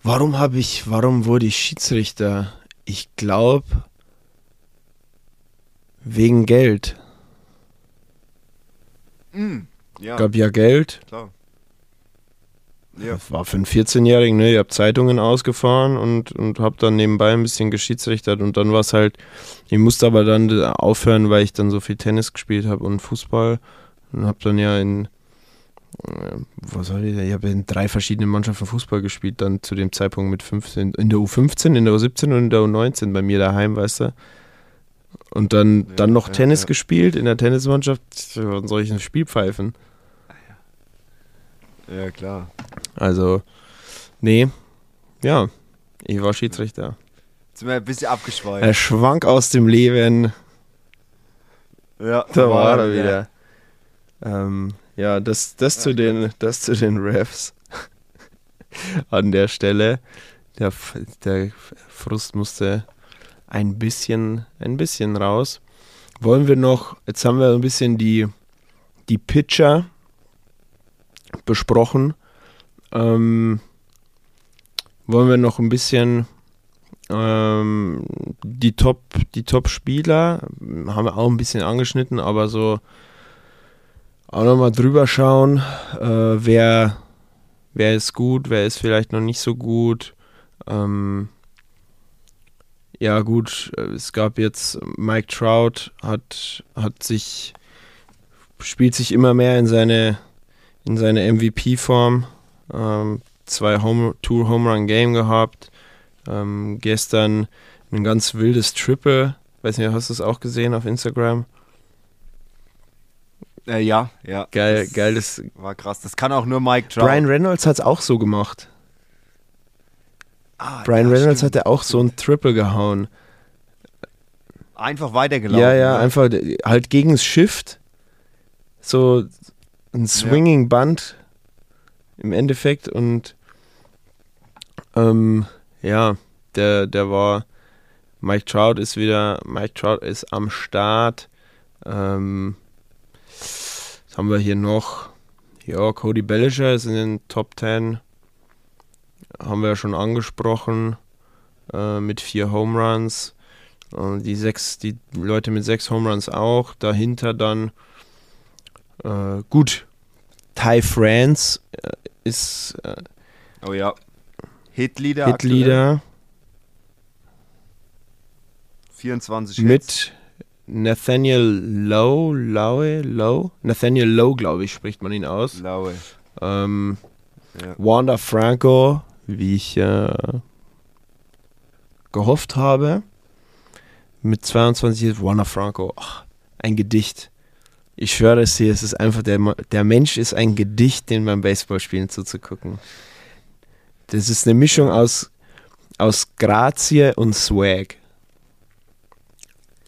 warum habe ich, warum wurde ich Schiedsrichter? Ich glaube, wegen Geld. Ja, Gab ja Geld. klar. Ja. War für einen 14-Jährigen, ne? Ich habe Zeitungen ausgefahren und, und habe dann nebenbei ein bisschen geschiedsrichtert und dann war es halt, ich musste aber dann aufhören, weil ich dann so viel Tennis gespielt habe und Fußball und habe dann ja in, äh, was soll ich, ich habe in drei verschiedenen Mannschaften Fußball gespielt, dann zu dem Zeitpunkt mit 15, in der U15, in der U17 und in der U19 bei mir daheim, weißt du. Und dann, Ja, dann noch ja, Tennis gespielt in der Tennismannschaft, was soll ich ein Spiel pfeifen? ja, klar. Also, nee, ja, ich war Schiedsrichter. Jetzt sind wir ein bisschen abgeschweift. Er schwank aus dem Leben. Ja, Da war er wieder. Ähm, ja, das, das, zu den, das zu den Refs <laughs> an der Stelle. Der, der Frust musste ein bisschen, ein bisschen raus. Wollen wir noch, jetzt haben wir ein bisschen die, die Pitcher besprochen. Ähm, wollen wir noch ein bisschen ähm, die Top, die Top-Spieler haben wir auch ein bisschen angeschnitten, aber so auch nochmal drüber schauen, äh, wer, wer ist gut, wer ist vielleicht noch nicht so gut. Ähm, ja gut, es gab jetzt Mike Trout hat, hat sich spielt sich immer mehr in seine in seine MVP-Form. Ähm, zwei Home, Two Home Run Game gehabt. Ähm, gestern ein ganz wildes Triple. Weiß nicht, hast du es auch gesehen auf Instagram? Äh, ja, ja. Geil, Das geiles. War krass. Das kann auch nur Mike Trout. Brian Reynolds hat es auch so gemacht. Ah, Brian ja, Reynolds stimmt. hat ja auch so ein Triple gehauen. Einfach weitergelaufen. ja, ja, ne? einfach halt gegen das Shift. So ein Swinging Band im Endeffekt und ähm, ja, der, der war. Mike Trout ist wieder, Mike Trout ist am Start. Ähm, was haben wir hier noch? Ja, Cody Bellinger ist in den Top 10. Haben wir ja schon angesprochen. Äh, mit vier Home Runs. Äh, die sechs, die Leute mit sechs Home Runs auch. Dahinter dann äh, gut. Ty France äh, ist äh, Oh ja. Hitleader. aktuell. Hitleader 24 Hits. mit Nathaniel Lowe, Lowe, Lowe, Nathaniel Lowe, glaube ich, spricht man ihn aus. Laue. Ähm, Ja. Wanda Franco, wie ich äh, gehofft habe, mit 22 ist Wanda Franco, ach, ein Gedicht. Ich schwöre es dir, es ist einfach, der, der Mensch ist ein Gedicht, den beim Baseballspielen zuzugucken. Das ist eine Mischung aus, aus Grazie und Swag.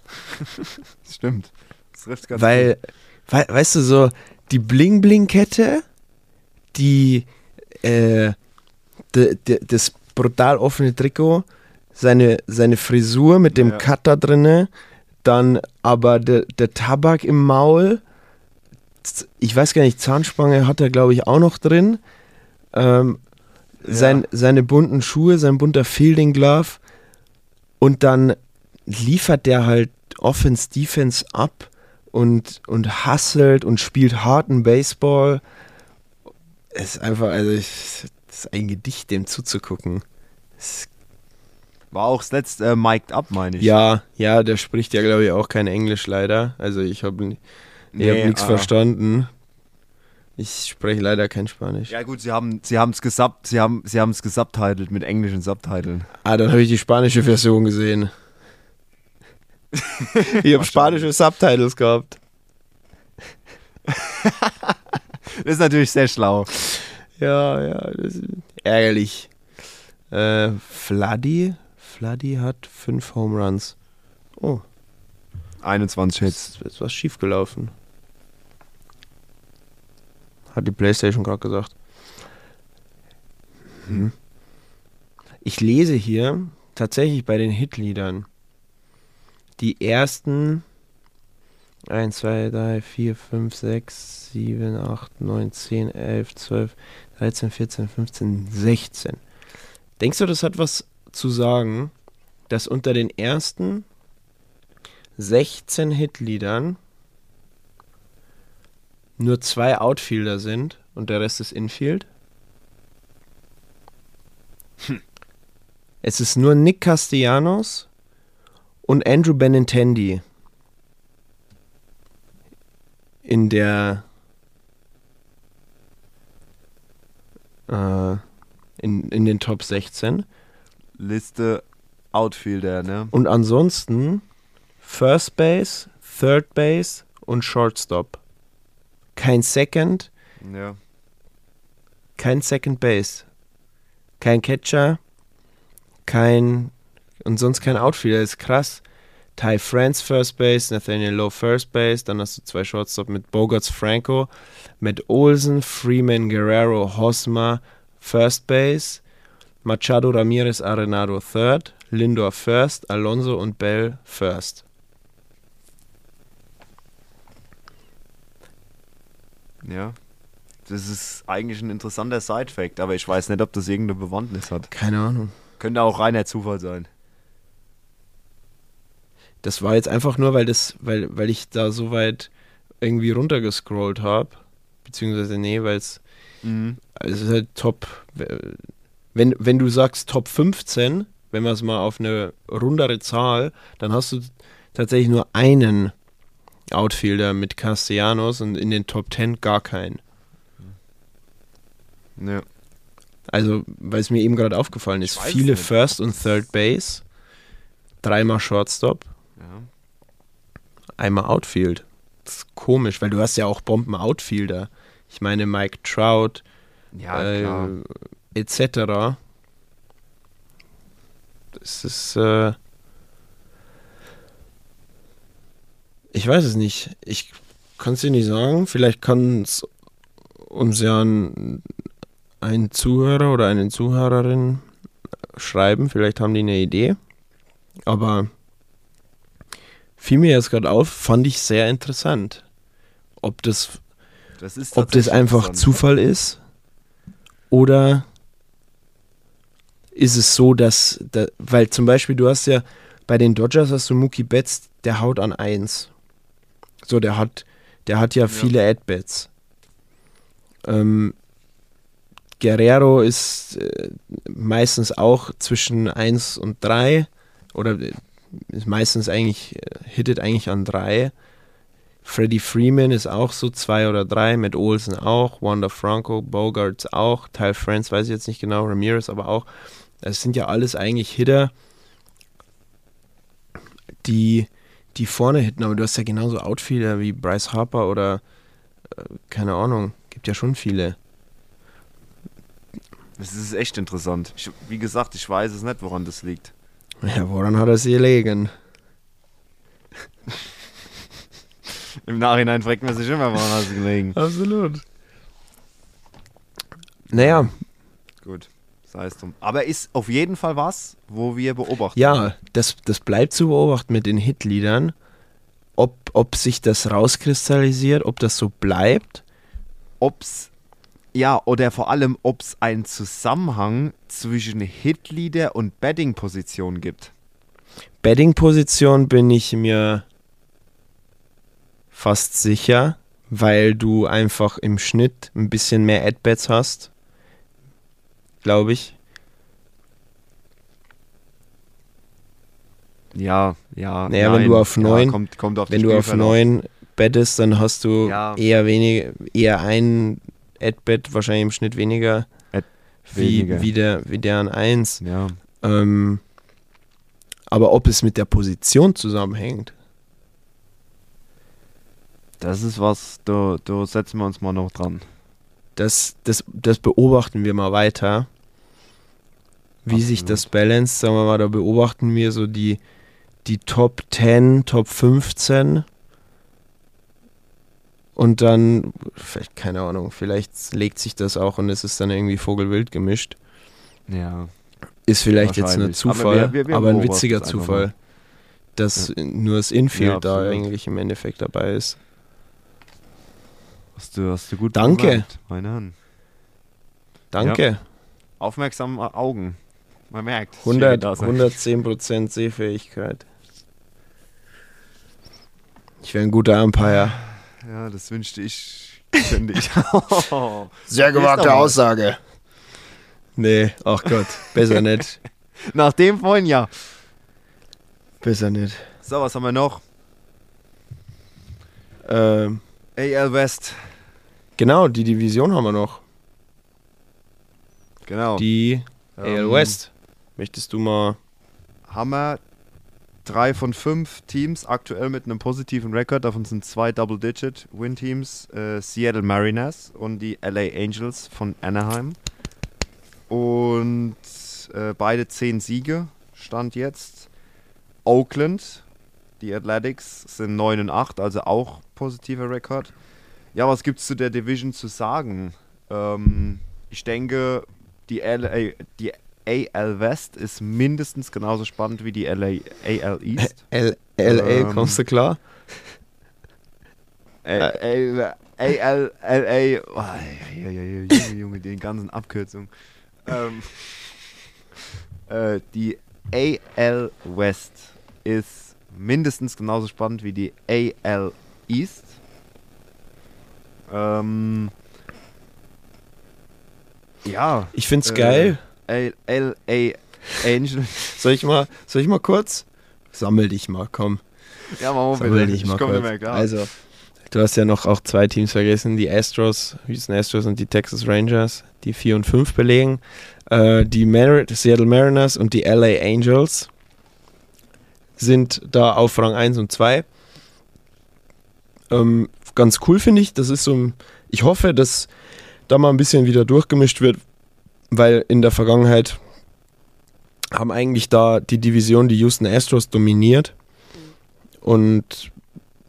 <laughs> Stimmt. Das trifft ganz Weil, wei- weißt du, so die Bling-Bling-Kette, die, äh, de, de, das brutal offene Trikot, seine, seine Frisur mit dem Ja. Cut da drinne, dann aber der, der Tabak im Maul, ich weiß gar nicht, Zahnspange hat er, glaube ich, auch noch drin. Ähm, Ja. sein, seine bunten Schuhe, sein bunter Fielding Glove und dann liefert der halt Offense, Defense ab und, und hustelt und spielt harten Baseball. Es ist einfach, also ich, es ist ein Gedicht, dem zuzugucken. Es, War auch das letzte äh, mic'd up, meine ich. ja, ja, der spricht ja, glaube ich, auch kein Englisch leider. Also ich habe Nee, hab nichts ah. verstanden. Ich spreche leider kein Spanisch. Ja gut, sie haben sie haben es gesub, sie haben sie haben es gesubtitelt mit englischen Subtiteln. Ah, dann habe ich die spanische Version gesehen. <laughs> ich habe spanische Subtitles gehabt. <laughs> Das ist natürlich sehr schlau. Ja, ja, das ist ärgerlich. Äh, Vladi, Vladi hat fünf Home Runs. Oh, 21 Hits. jetzt ist was schiefgelaufen. Hat die Playstation gerade gesagt. Hm. Ich lese hier tatsächlich bei den Hitliedern die ersten 1, 2, 3, 4, 5, 6, 7, 8, 9, 10, 11, 12, 13, 14, 15, 16. Denkst du, das hat was zu sagen, dass unter den ersten 16 Hitliedern nur zwei Outfielder sind und der Rest ist Infield? Es ist nur Nick Castellanos und Andrew Benintendi in der äh, in, in den Top 16 Liste Outfielder, ne? und ansonsten First Base, Third Base und Shortstop. Kein Second, Ja. kein Second Base, kein Catcher, kein und sonst kein Outfielder. Das ist krass. Ty France First Base, Nathaniel Lowe First Base, dann hast du zwei Shortstop mit Bogarts Franco, Matt Olsen, Freeman Guerrero Hosmer First Base, Machado Ramirez Arenado Third, Lindor First, Alonso und Bell First. Ja. Das ist eigentlich ein interessanter Side-Fact, aber ich weiß nicht, ob das irgendeine Bewandtnis hat. Keine Ahnung. Könnte auch reiner Zufall sein. Das war jetzt einfach nur, weil das, weil, weil ich da so weit irgendwie runtergescrollt habe. Beziehungsweise, nee, weil es Mhm. also es ist halt Top. Wenn, wenn du sagst Top 15, wenn wir es mal auf eine rundere Zahl, dann hast du tatsächlich nur einen Outfielder mit Castellanos und in den Top 10 gar keinen. Ja. Also, weil es mir eben gerade aufgefallen ist, viele nicht. First und Third Base, dreimal Shortstop, ja. einmal Outfield. Das ist komisch, weil du hast ja auch Bomben-Outfielder. Ich meine Mike Trout, Ja, äh, etc. Das ist, äh, ich weiß es nicht. Ich kann es dir nicht sagen. Vielleicht kann es uns ja ein, ein Zuhörer oder eine Zuhörerin schreiben. Vielleicht haben die eine Idee. Aber fiel mir jetzt gerade auf, fand ich sehr interessant. Ob das Das ob das einfach. Zufall ist oder ist es so, dass, da, weil zum Beispiel du hast ja bei den Dodgers hast du Mookie Betts, der haut an 1. So, der hat, der hat ja, viele At-Bats. Ähm, Guerrero ist äh, meistens auch zwischen 1 und 3 oder äh, ist meistens eigentlich, äh, hittet eigentlich an 3. Freddie Freeman ist auch so zwei oder drei, mit Olsen auch, Wanda Franco, Bogarts auch, Ty France weiß ich jetzt nicht genau, Ramirez aber auch. Das sind ja alles eigentlich Hitter, die, die vorne hitten, aber du hast ja genauso Outfielder wie Bryce Harper oder äh, keine Ahnung, gibt ja schon viele. Das ist echt interessant. Ich, wie gesagt, ich weiß es nicht, woran das liegt. Ja, woran hat er sie gelegen? <laughs> Im Nachhinein fragt man sich immer, woran hast du gelegen. Absolut. Naja, Gut, sei es drum. Aber ist auf jeden Fall was, wo wir beobachten. Ja, das, das bleibt zu beobachten mit den Hitliedern, ob, ob sich das rauskristallisiert, ob das so bleibt. Ob's, ja, oder vor allem, ob es einen Zusammenhang zwischen Hitlieder und Betting-Position gibt. Betting-Position bin ich mir fast sicher, weil du einfach im Schnitt ein bisschen mehr Ad-Bets hast, glaube ich. Ja, ja. Naja, wenn nein. du auf Ja, neun- kommt, kommt auf Wenn du auf Spielverlauf. 9 bettest, dann hast du Ja. eher wenig, eher ein Ad-Bet, wahrscheinlich im Schnitt weniger, Ad- wie, weniger. Wie, der, wie der an 1. Ja. Ähm, aber ob es mit der Position zusammenhängt, Das ist was, da, da setzen wir uns mal noch dran. Das, das, das beobachten wir mal weiter. Wie sich Absolut. das balanced, sagen wir mal, da beobachten wir so die, die Top 10, Top 15. Und dann, vielleicht, keine Ahnung, vielleicht legt sich das auch und es ist dann irgendwie Vogelwild gemischt. Ja. Ist vielleicht jetzt. Aber Zufall, aber, wir- wir- wir ein beobachten witziger Zufall, dass nur das Infield Ja, da eigentlich im Endeffekt dabei ist. Hast du, hast du gut Danke. meine Herren. Danke. Aufmerksame Augen. Man merkt. 100, das 110% Sehfähigkeit. Ich wäre ein guter Umpire. Ja, das wünschte ich. Könnte ich. <laughs> Sehr gewagte. Aussage. Nee, ach Gott, besser nicht. <laughs> Nach dem vorhin ja. Besser nicht. So, was haben wir noch? Ähm, AL West. Genau, die Division haben wir noch. Genau. Die AL Ähm, West. Möchtest du mal. haben wir drei von fünf Teams aktuell mit einem positiven Rekord. Davon sind zwei Double-Digit-Win-Teams. Äh, Seattle Mariners und die LA Angels von Anaheim. Und äh, beide zehn Siege stand jetzt. Oakland Die Athletics sind 9 und 8, also auch positiver Rekord. Ja, was gibt es zu der Division zu sagen? Ähm, ich denke, die, LA, die AL West ist mindestens genauso spannend wie die LA, AL East. <laughs> L LA, Ähm, kommst du klar? AL, AL, LA, oh, Junge, Junge, den ganzen Abkürzungen. Ähm, äh, die AL West ist mindestens genauso spannend wie die AL East. Ähm, ja, Ich find's äh, geil. LA Angel. Soll ich mal, soll ich mal kurz? Sammel dich mal, komm. Ja, wir Sammel bitte. dich mal Ich komme kurz. nicht mehr klar. Also, du hast ja noch auch zwei Teams vergessen, die Astros, Houston Astros und die Texas Rangers, die 4 und 5 belegen. Äh, die Mar Seattle Mariners und die LA Angels sind da auf Rang 1 und 2. Ähm, ganz cool finde ich, das ist so ich hoffe, dass da mal ein bisschen wieder durchgemischt wird, weil in der Vergangenheit haben eigentlich da die Division die Houston Astros dominiert. Und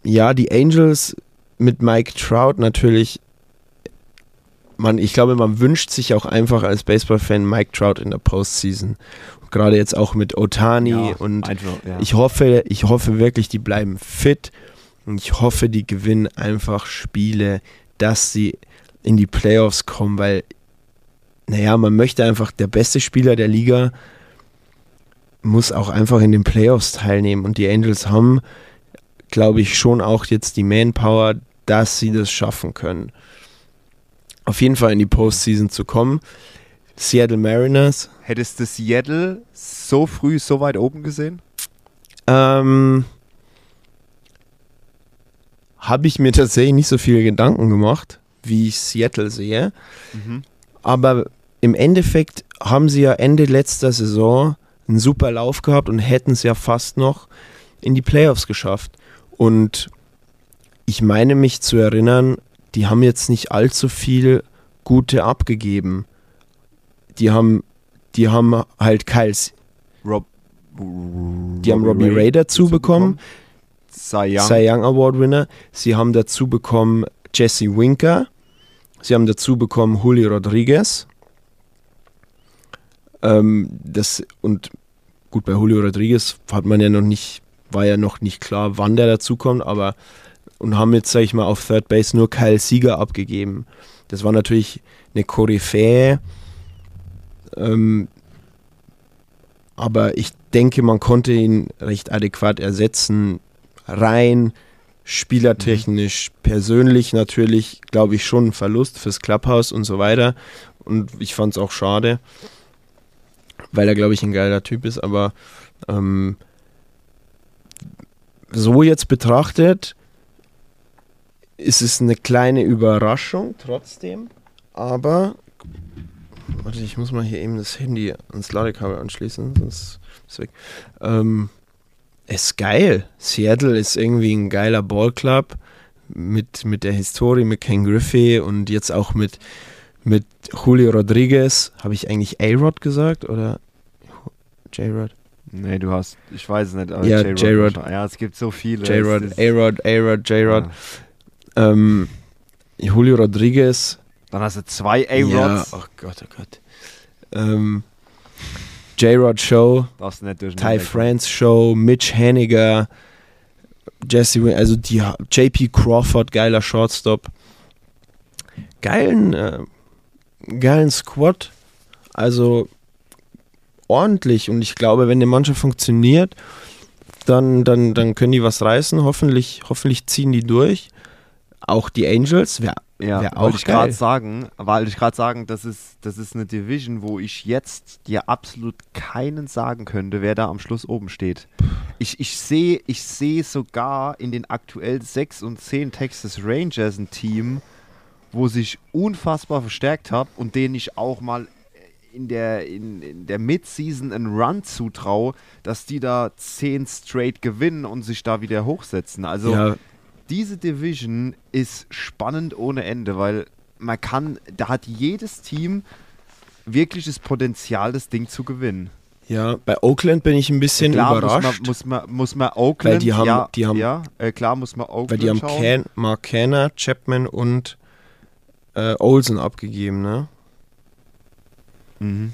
ja, die Angels mit Mike Trout natürlich. Man, ich glaube, man wünscht sich auch einfach als Baseball-Fan Mike Trout in der Postseason. Und Gerade jetzt auch mit Otani Ja, und einfach, ja. ich hoffe, ich hoffe wirklich, die bleiben fit und ich hoffe, die gewinnen einfach Spiele, dass sie in die Playoffs kommen, weil, naja, man möchte einfach, der beste Spieler der Liga muss auch einfach in den Playoffs teilnehmen und die Angels haben, glaube ich, schon auch jetzt die Manpower, dass sie das schaffen können. Auf jeden Fall in die Postseason zu kommen. Seattle Mariners, Hättest du Seattle so früh so weit oben gesehen? Ähm, habe ich mir tatsächlich nicht so viele Gedanken gemacht, wie ich Seattle sehe. Aber im Endeffekt haben sie ja Ende letzter Saison einen super Lauf gehabt und hätten es ja fast noch in die Playoffs geschafft. Und ich meine mich zu erinnern, die haben jetzt nicht allzu viel gute abgegeben. Die haben, die haben halt Kyles, Rob, die haben Robbie Ray dazu bekommen. Cy Young. Cy Young Award Winner. Sie haben dazu bekommen Jesse Winker. Sie haben dazu bekommen Julio Rodriguez. Ähm, das, und gut, bei Julio Rodriguez hat man ja noch nicht, war ja noch nicht klar, wann der dazu kommt, aber und haben jetzt, sag ich mal, auf Third Base nur Kyle Sieger abgegeben. Das war natürlich eine Koryphäe. Ähm, aber ich denke, man konnte ihn recht adäquat ersetzen. Rein spielertechnisch, persönlich natürlich, glaube ich, schon ein Verlust fürs Clubhouse und so weiter. Und ich fand es auch schade, weil er, glaube ich, ein geiler Typ ist. Aber ähm, so jetzt betrachtet, ist es eine kleine Überraschung trotzdem. Aber, warte, ich muss mal hier eben das Handy ans Ladekabel anschließen, sonst ist es weg. Ähm, ist geil. Seattle ist irgendwie ein geiler Ballclub mit, mit der Historie, mit Ken Griffey und jetzt auch mit, mit Julio Rodriguez. Habe ich eigentlich A-Rod gesagt oder J-Rod? Nee, du hast, ich weiß es nicht, aber Ja, J-Rod. Ja, es gibt so viele. J-Rod, A-Rod, A-Rod, J-Rod. Ja. Ähm, Julio Rodriguez. Dann hast du zwei Ja, A-Rods. oh Gott, oh Gott. Ähm, J-Rod Show. Ty France Show, Mitch Henniger, Jesse, also die JP Crawford, geiler Shortstop. Geilen, äh, geilen Squad. Also ordentlich und ich glaube, wenn die Mannschaft funktioniert, dann, dann, dann können die was reißen. Hoffentlich, hoffentlich ziehen die durch. Auch die Angels, wär, Ja, wär auch wollte ich gerade sagen, wollte ich gerade sagen, das ist, das ist eine Division, wo ich jetzt dir absolut keinen sagen könnte, wer da am Schluss oben steht. Ich, ich sehe ich seh sogar in den aktuell 6 und 10 Texas Rangers ein Team, wo sich unfassbar verstärkt hat und denen ich auch mal in der, in, in der Mid-Season einen Run zutraue, dass die da 10 straight gewinnen und sich da wieder hochsetzen. Also ja, diese Division ist spannend ohne Ende, weil man kann, da hat jedes Team wirklich das Potenzial, das Ding zu gewinnen. Ja, bei Oakland bin ich ein bisschen klar überrascht. Muss man, muss man, muss man Oakland, Weil die haben- ja, die haben- ja äh, klar muss man Oakland weil die haben. Can, Mark Canner, Chapman und äh, Olsen abgegeben, ne? Mhm.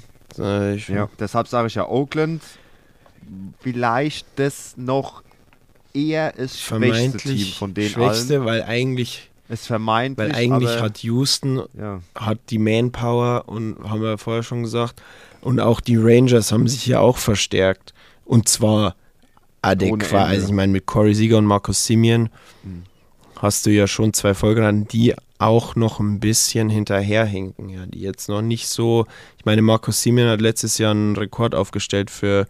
Ich, Ja, deshalb sage ich ja Oakland. Vielleicht das noch eher das schwächste Team vermeintlich von den schwächste, allen. weil eigentlich, Es vermeintlich, weil eigentlich aber, hat Houston ja, hat die Manpower und haben wir vorher schon gesagt und auch die Rangers haben sich ja auch verstärkt und zwar adäquat. Also ich meine mit Corey Seager und Markus Simeon Mhm. hast du ja schon zwei Folgen an, die auch noch ein bisschen hinterherhinken, ja, die jetzt noch nicht so. Ich meine, Markus Simeon hat letztes Jahr einen Rekord aufgestellt für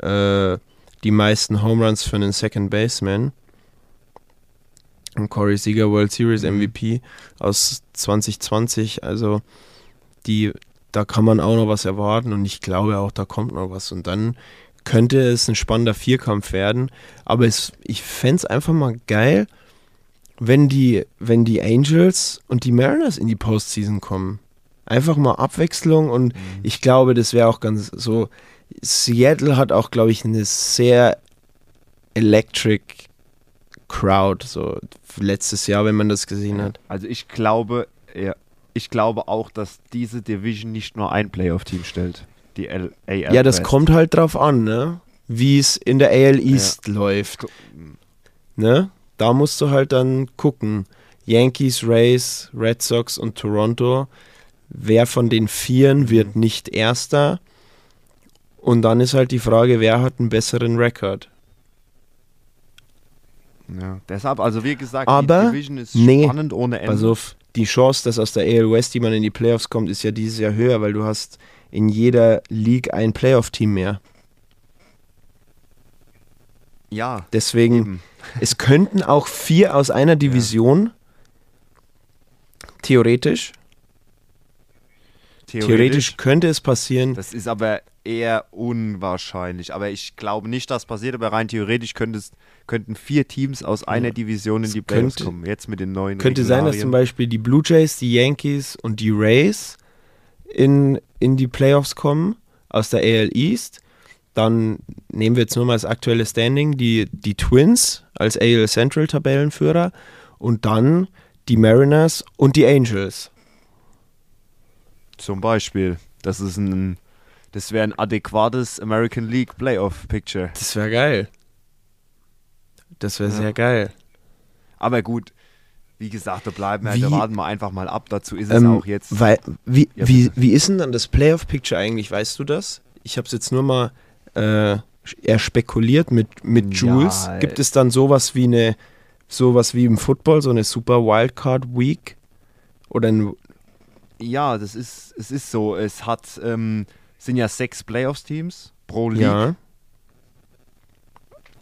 äh, die meisten Home Runs für einen Second Baseman. Und Corey Seager World Series Mhm. MVP aus 2020, also die, da kann man auch noch was erwarten und ich glaube auch, da kommt noch was. Und dann könnte es ein spannender Vierkampf werden. Aber es, ich fände es einfach mal geil, wenn die, wenn die Angels und die Mariners in die Postseason kommen. Einfach mal Abwechslung und ich glaube, das wäre auch ganz so. Seattle hat auch, glaube ich, eine sehr electric Crowd, so letztes Jahr, wenn man das gesehen hat. Also ich glaube, ja, ich glaube auch, dass diese Division nicht nur ein Playoff-Team stellt. Die L AL Ja, das West. kommt halt drauf an, ne? Wie es in der AL East läuft. Ne? Da musst du halt dann gucken. Yankees, Rays, Red Sox und Toronto. Wer von den Vieren wird nicht Erster? Und dann ist halt die Frage, wer hat einen besseren Rekord? Ja, deshalb, also wie gesagt, Aber, die Division ist nee, spannend ohne Ende. Also die Chance, dass aus der AL West jemand in die Playoffs kommt, ist ja dieses Jahr höher, weil du hast in jeder League ein Playoff-Team mehr. ja, Deswegen, eben. <laughs> es könnten auch vier aus einer Division, theoretisch, theoretisch könnte es passieren, Das ist aber eher unwahrscheinlich. Aber ich glaube nicht, dass passiert. Aber rein theoretisch könnten vier Teams aus einer Division in die Playoffs könnte- kommen. Jetzt mit den neuen könnte sein, dass zum Regularien. Beispiel die Blue Jays, die Yankees und die Rays in, in die Playoffs kommen aus der AL East. Dann nehmen wir jetzt nur mal das aktuelle Standing, die, die Twins als AL Central Tabellenführer und dann die Mariners und die Angels. Zum Beispiel. Das ist ein, das wäre ein adäquates American League Playoff Picture. Das wäre geil. Das wäre Ja. sehr geil. Aber gut, wie gesagt, da bleiben wir, Wie- da warten wir einfach mal ab. Dazu ist es Ähm, auch jetzt. Weil, wie, Ja, wie, wie ist denn dann das Playoff-Picture eigentlich? Weißt du das? Ich habe es jetzt nur mal äh, eher spekuliert mit, mit Ja, Jules. äh, Gibt es dann sowas wie eine, sowas wie im Football, so eine Super Wildcard Week? Oder ein, Ja, das ist, es ist so. Es hat, ähm, sind ja sechs Playoffs-Teams pro League. ja,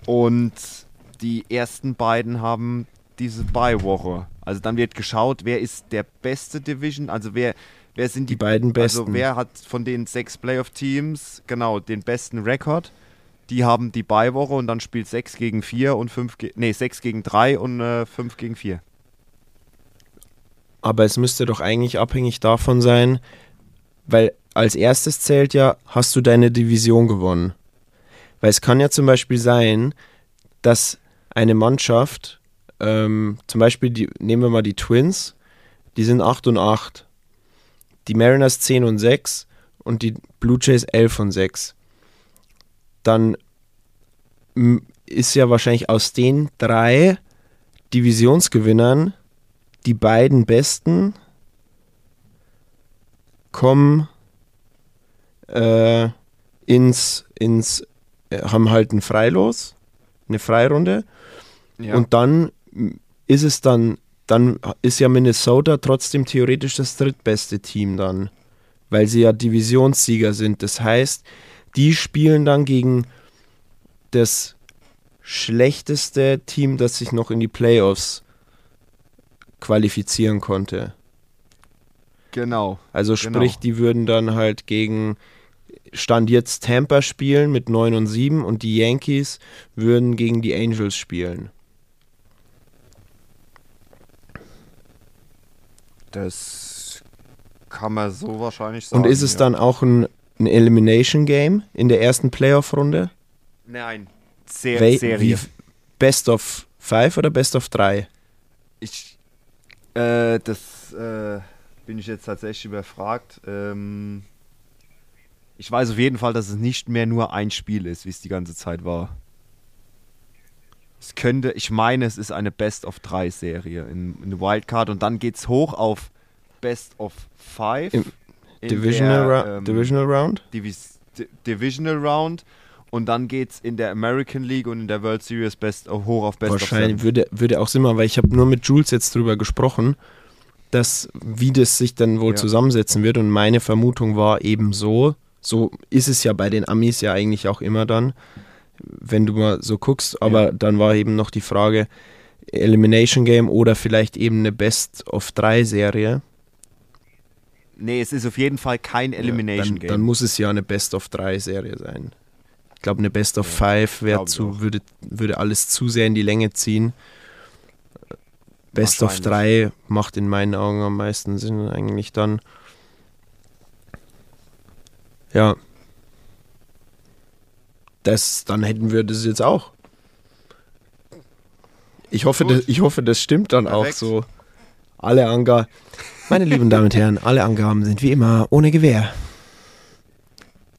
Und die ersten beiden haben diese Bye-Woche. Also dann wird geschaut, wer ist der beste Division, also wer, wer sind die die, beiden besten. also wer hat von den sechs Playoff-Teams genau den besten Rekord. Die haben die Bye-Woche und dann spielt 6 gegen 4 und 5 ge nee, 6 gegen 3 und äh, 5 gegen 4. Aber es müsste doch eigentlich abhängig davon sein, weil als erstes zählt ja, hast du deine Division gewonnen. Weil es kann ja zum Beispiel sein, dass eine Mannschaft, ähm, zum Beispiel, die, nehmen wir mal die Twins, die sind 8 und 8. Die Mariners 10 und 6 und die Blue Jays 11 und 6. Dann ist ja wahrscheinlich aus den drei Divisionsgewinnern die beiden Besten kommen äh, ins, ins, äh, haben halt ein Freilos, eine Freirunde. Ja. Und dann ist es dann, dann ist ja Minnesota trotzdem theoretisch das drittbeste Team dann, weil sie ja Divisionssieger sind. Das heißt, die spielen dann gegen das schlechteste Team, das sich noch in die Playoffs qualifizieren konnte. genau. Also Genau. sprich, die würden dann halt gegen Stand jetzt Tampa spielen mit 9 und 7 und die Yankees würden gegen die Angels spielen. Das kann man so wahrscheinlich sagen. Und ist es ja. dann auch ein ein Elimination Game in der ersten Playoff-Runde? Nein. Ser Wel- Serie. Best of Five oder Best of Drei? Ich, äh, das äh, bin ich jetzt tatsächlich überfragt. Ähm, ich weiß auf jeden Fall, dass es nicht mehr nur ein Spiel ist, wie es die ganze Zeit war. Es könnte, ich meine, es ist eine Best of 3 Serie in, in Wildcard und dann geht's hoch auf Best of 5. Im Divisional, Ra Divisional Round? Divis Di- Divisional Round und dann geht's in der American League und in der World Series Best hoch auf Best of Wahrscheinlich Seven. würde, würde auch Sinn machen, weil ich habe nur mit Jules jetzt drüber gesprochen, dass wie das sich dann wohl Ja. zusammensetzen wird und meine Vermutung war eben so, so ist es ja bei den Amis ja eigentlich auch immer dann, wenn du mal so guckst, aber Ja. dann war eben noch die Frage Elimination Game oder vielleicht eben eine Best of 3 Serie. Nee, es ist auf jeden Fall kein Elimination dann, Game. Dann muss es ja eine Best of 3 Serie sein. Ich glaube, eine Best of 5 glaub ich zu, auch. würde, würde alles zu sehr in die Länge ziehen. Best of Wahrscheinlich. 3 macht in meinen Augen am meisten Sinn eigentlich dann. Ja. Das, dann hätten wir das jetzt auch. Ich hoffe, Gut. das, ich hoffe, das stimmt dann auch Perfekt. so. Alle Angaben. Meine lieben Damen und Herren, alle Angaben sind wie immer ohne Gewehr.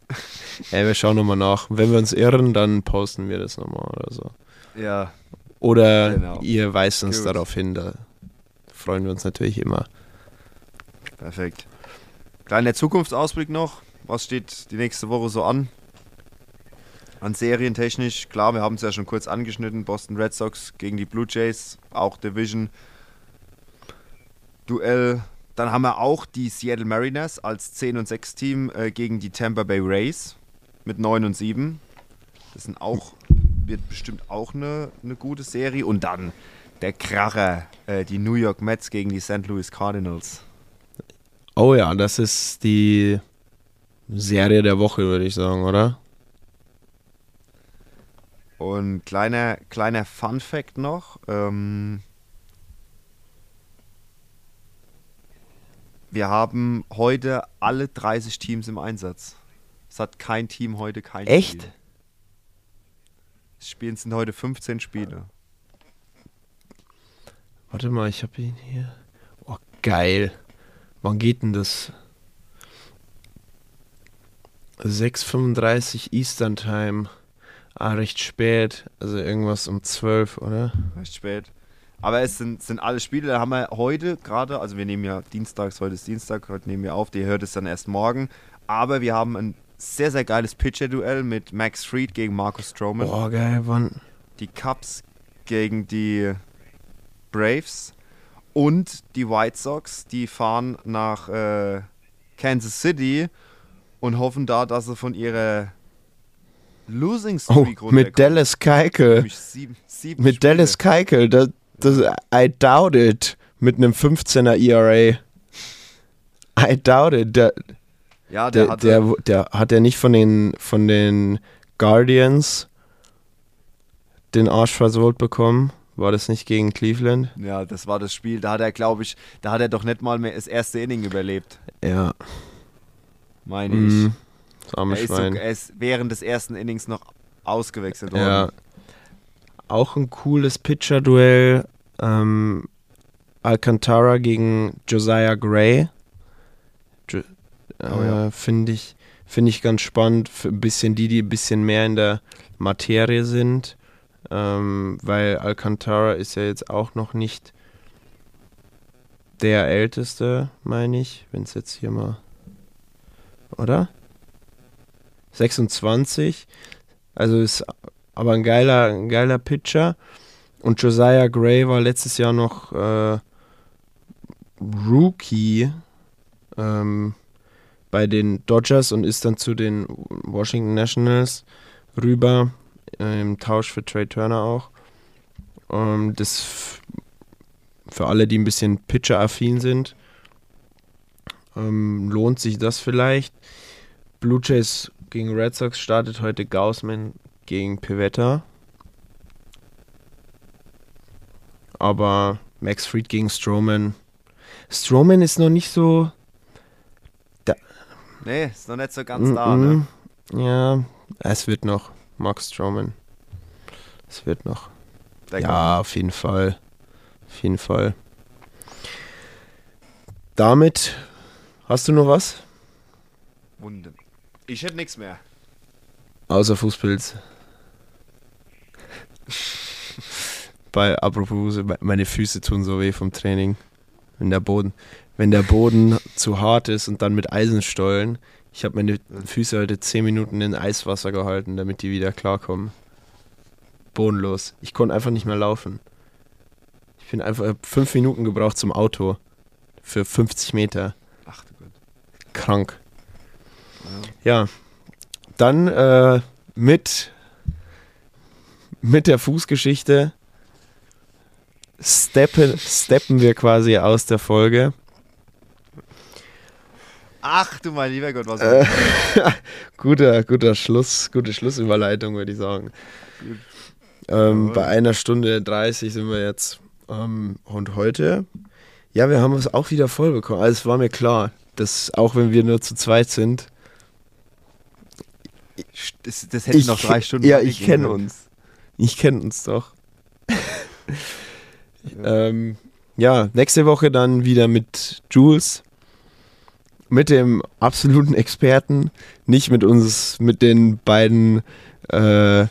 <laughs> Ey, wir schauen nochmal nach. Wenn wir uns irren, dann posten wir das nochmal oder so. ja, Oder Genau. ihr weist uns Gut. darauf hin, da freuen wir uns natürlich immer. perfekt. Kleiner Zukunftsausblick noch. Was steht die nächste Woche so an? An serientechnisch, klar, wir haben es ja schon kurz angeschnitten. Boston Red Sox gegen die Blue Jays, auch Division. Duell. Dann haben wir auch die Seattle Mariners als 10 und 6 Team äh, gegen die Tampa Bay Rays mit 9 und 7. Das sind auch, wird bestimmt auch eine, eine gute Serie. Und dann der Kracher, äh, die New York Mets gegen die St. Louis Cardinals. Oh ja, das ist die Serie der Woche, würde ich sagen, oder? Und kleiner, kleiner Fun Fact noch. Ähm, wir haben heute alle 30 Teams im Einsatz. Es hat kein Team heute kein Echt? Spiel. Es spielen sind heute 15 Spiele. Warte mal, ich habe ihn hier. Oh, geil. Wann geht denn das? 6.35 Eastern Time. Ah, recht spät. Also irgendwas um 12, oder? Recht spät. Aber es sind, sind alle Spiele. Da haben wir heute gerade, also wir nehmen ja dienstags, heute ist Dienstag, heute nehmen wir auf, ihr hört es dann erst morgen. Aber wir haben ein sehr, sehr geiles Pitcher-Duell mit Max Fried gegen Marcus Stroman. Boah, geil, wann? die Cubs gegen die Braves und die White Sox, die fahren nach äh, Kansas City und hoffen da, dass sie von ihrer Losing Oh, Streak runterkommen. mit Dallas sieben, sieben Mit Spiele. Dallas Keuchel. Das, das, I doubt it. Mit einem 15er ERA. I doubt it. Der, Ja, der, der, hatte, der, der hat ja nicht von den, von den Guardians den Arsch versohlt bekommen. War das nicht gegen Cleveland? ja, das war das Spiel. Da hat er, glaube ich, da hat er doch nicht mal mehr das erste Inning überlebt, Ja. Meine Mhm. ich. Das arme Er ist, so, Schwein. er ist während des ersten Innings noch ausgewechselt worden. Ja. Auch ein cooles Pitcher-Duell. Ähm, Alcantara gegen Josiah Gray. Jo äh, Oh ja. Finde ich, find ich ganz spannend. Für ein bisschen die, die ein bisschen mehr in der Materie sind. Ähm, weil Alcantara ist ja jetzt auch noch nicht der älteste, meine ich. Wenn es jetzt hier mal. Oder? 26. Also ist aber ein geiler, ein geiler Pitcher. Und Josiah Gray war letztes Jahr noch äh, Rookie ähm, bei den Dodgers und ist dann zu den Washington Nationals rüber, äh, im Tausch für Trey Turner auch. Ähm, das für alle, die ein bisschen Pitcher-affin sind, ähm, lohnt sich das vielleicht. Blue Jays gegen Red Sox startet heute Gaussman gegen Pivetta. Aber Max Fried gegen Strowman. Strowman ist noch nicht so. Da, Nee, ist noch nicht so ganz da, ne? Ja, es wird noch. Mark Strowman. Es wird noch. Der ja, auf jeden Fall. Auf jeden Fall. Damit hast du noch was? Wunden. Ich hätte nichts mehr. Außer Fußpilz. Bei apropos, meine Füße tun so weh vom Training. Wenn der Boden, wenn der Boden zu hart ist und dann mit Eisenstollen. Ich habe meine Füße heute 10 Minuten in Eiswasser gehalten, damit die wieder klarkommen. Bodenlos. Ich konnte einfach nicht mehr laufen. Ich bin einfach hab fünf Minuten gebraucht zum Auto. Für 50 Meter. Krank. Ja. Dann äh, mit, mit der Fußgeschichte steppen, steppen wir quasi aus der Folge. Ach du mein lieber Gott, was Äh, <laughs> guter, guter Schluss, gute Schlussüberleitung, würde ich sagen. Ähm, bei einer Stunde 30 sind wir jetzt. Ähm, und heute, ja, wir haben es auch wieder voll bekommen. Also es war mir klar, dass auch wenn wir nur zu zweit sind, Das, das hätte noch drei Stunden. Ja, ich kenne uns. Ich kenne uns doch. <laughs> ähm, ja, nächste Woche dann wieder mit Jules. Mit dem absoluten Experten. Nicht mit uns, mit den beiden, äh, äh,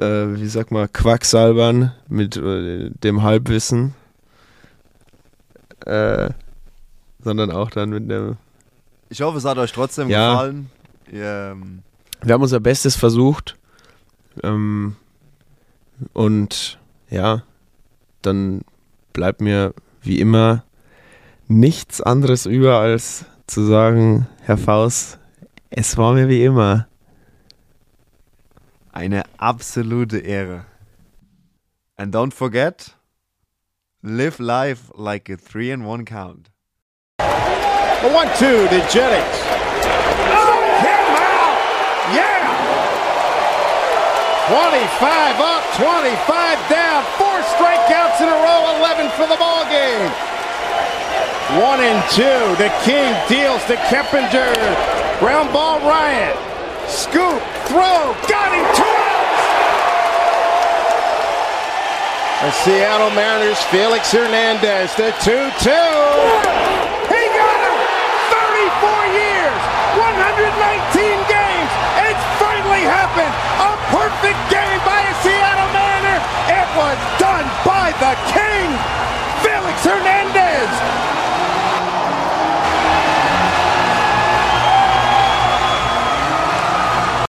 wie sag mal, Quacksalbern, mit äh, dem Halbwissen. Äh, sondern auch dann mit dem Ich hoffe, es hat euch trotzdem Ja. gefallen. Ihr, ähm, wir haben unser Bestes versucht. Ähm, und ja, dann bleibt mir wie immer nichts anderes über, als zu sagen, Herr Faust, es war mir wie immer. eine absolute Ehre. And don't forget, live life like a three and one count. The one two to Jennings. Oh, him out! Yeah! 25 up, 25 down, four strikeouts in a row, 11 for the ball game. One and two. The King deals to Keppinger. Ground ball, Ryan. Scoop, throw, got him, two outs. The Seattle Mariners, Felix Hernandez, the 2 119 games. It's finally happened. A perfect game by a Seattle Mariner. It was done by the King, Felix Hernandez.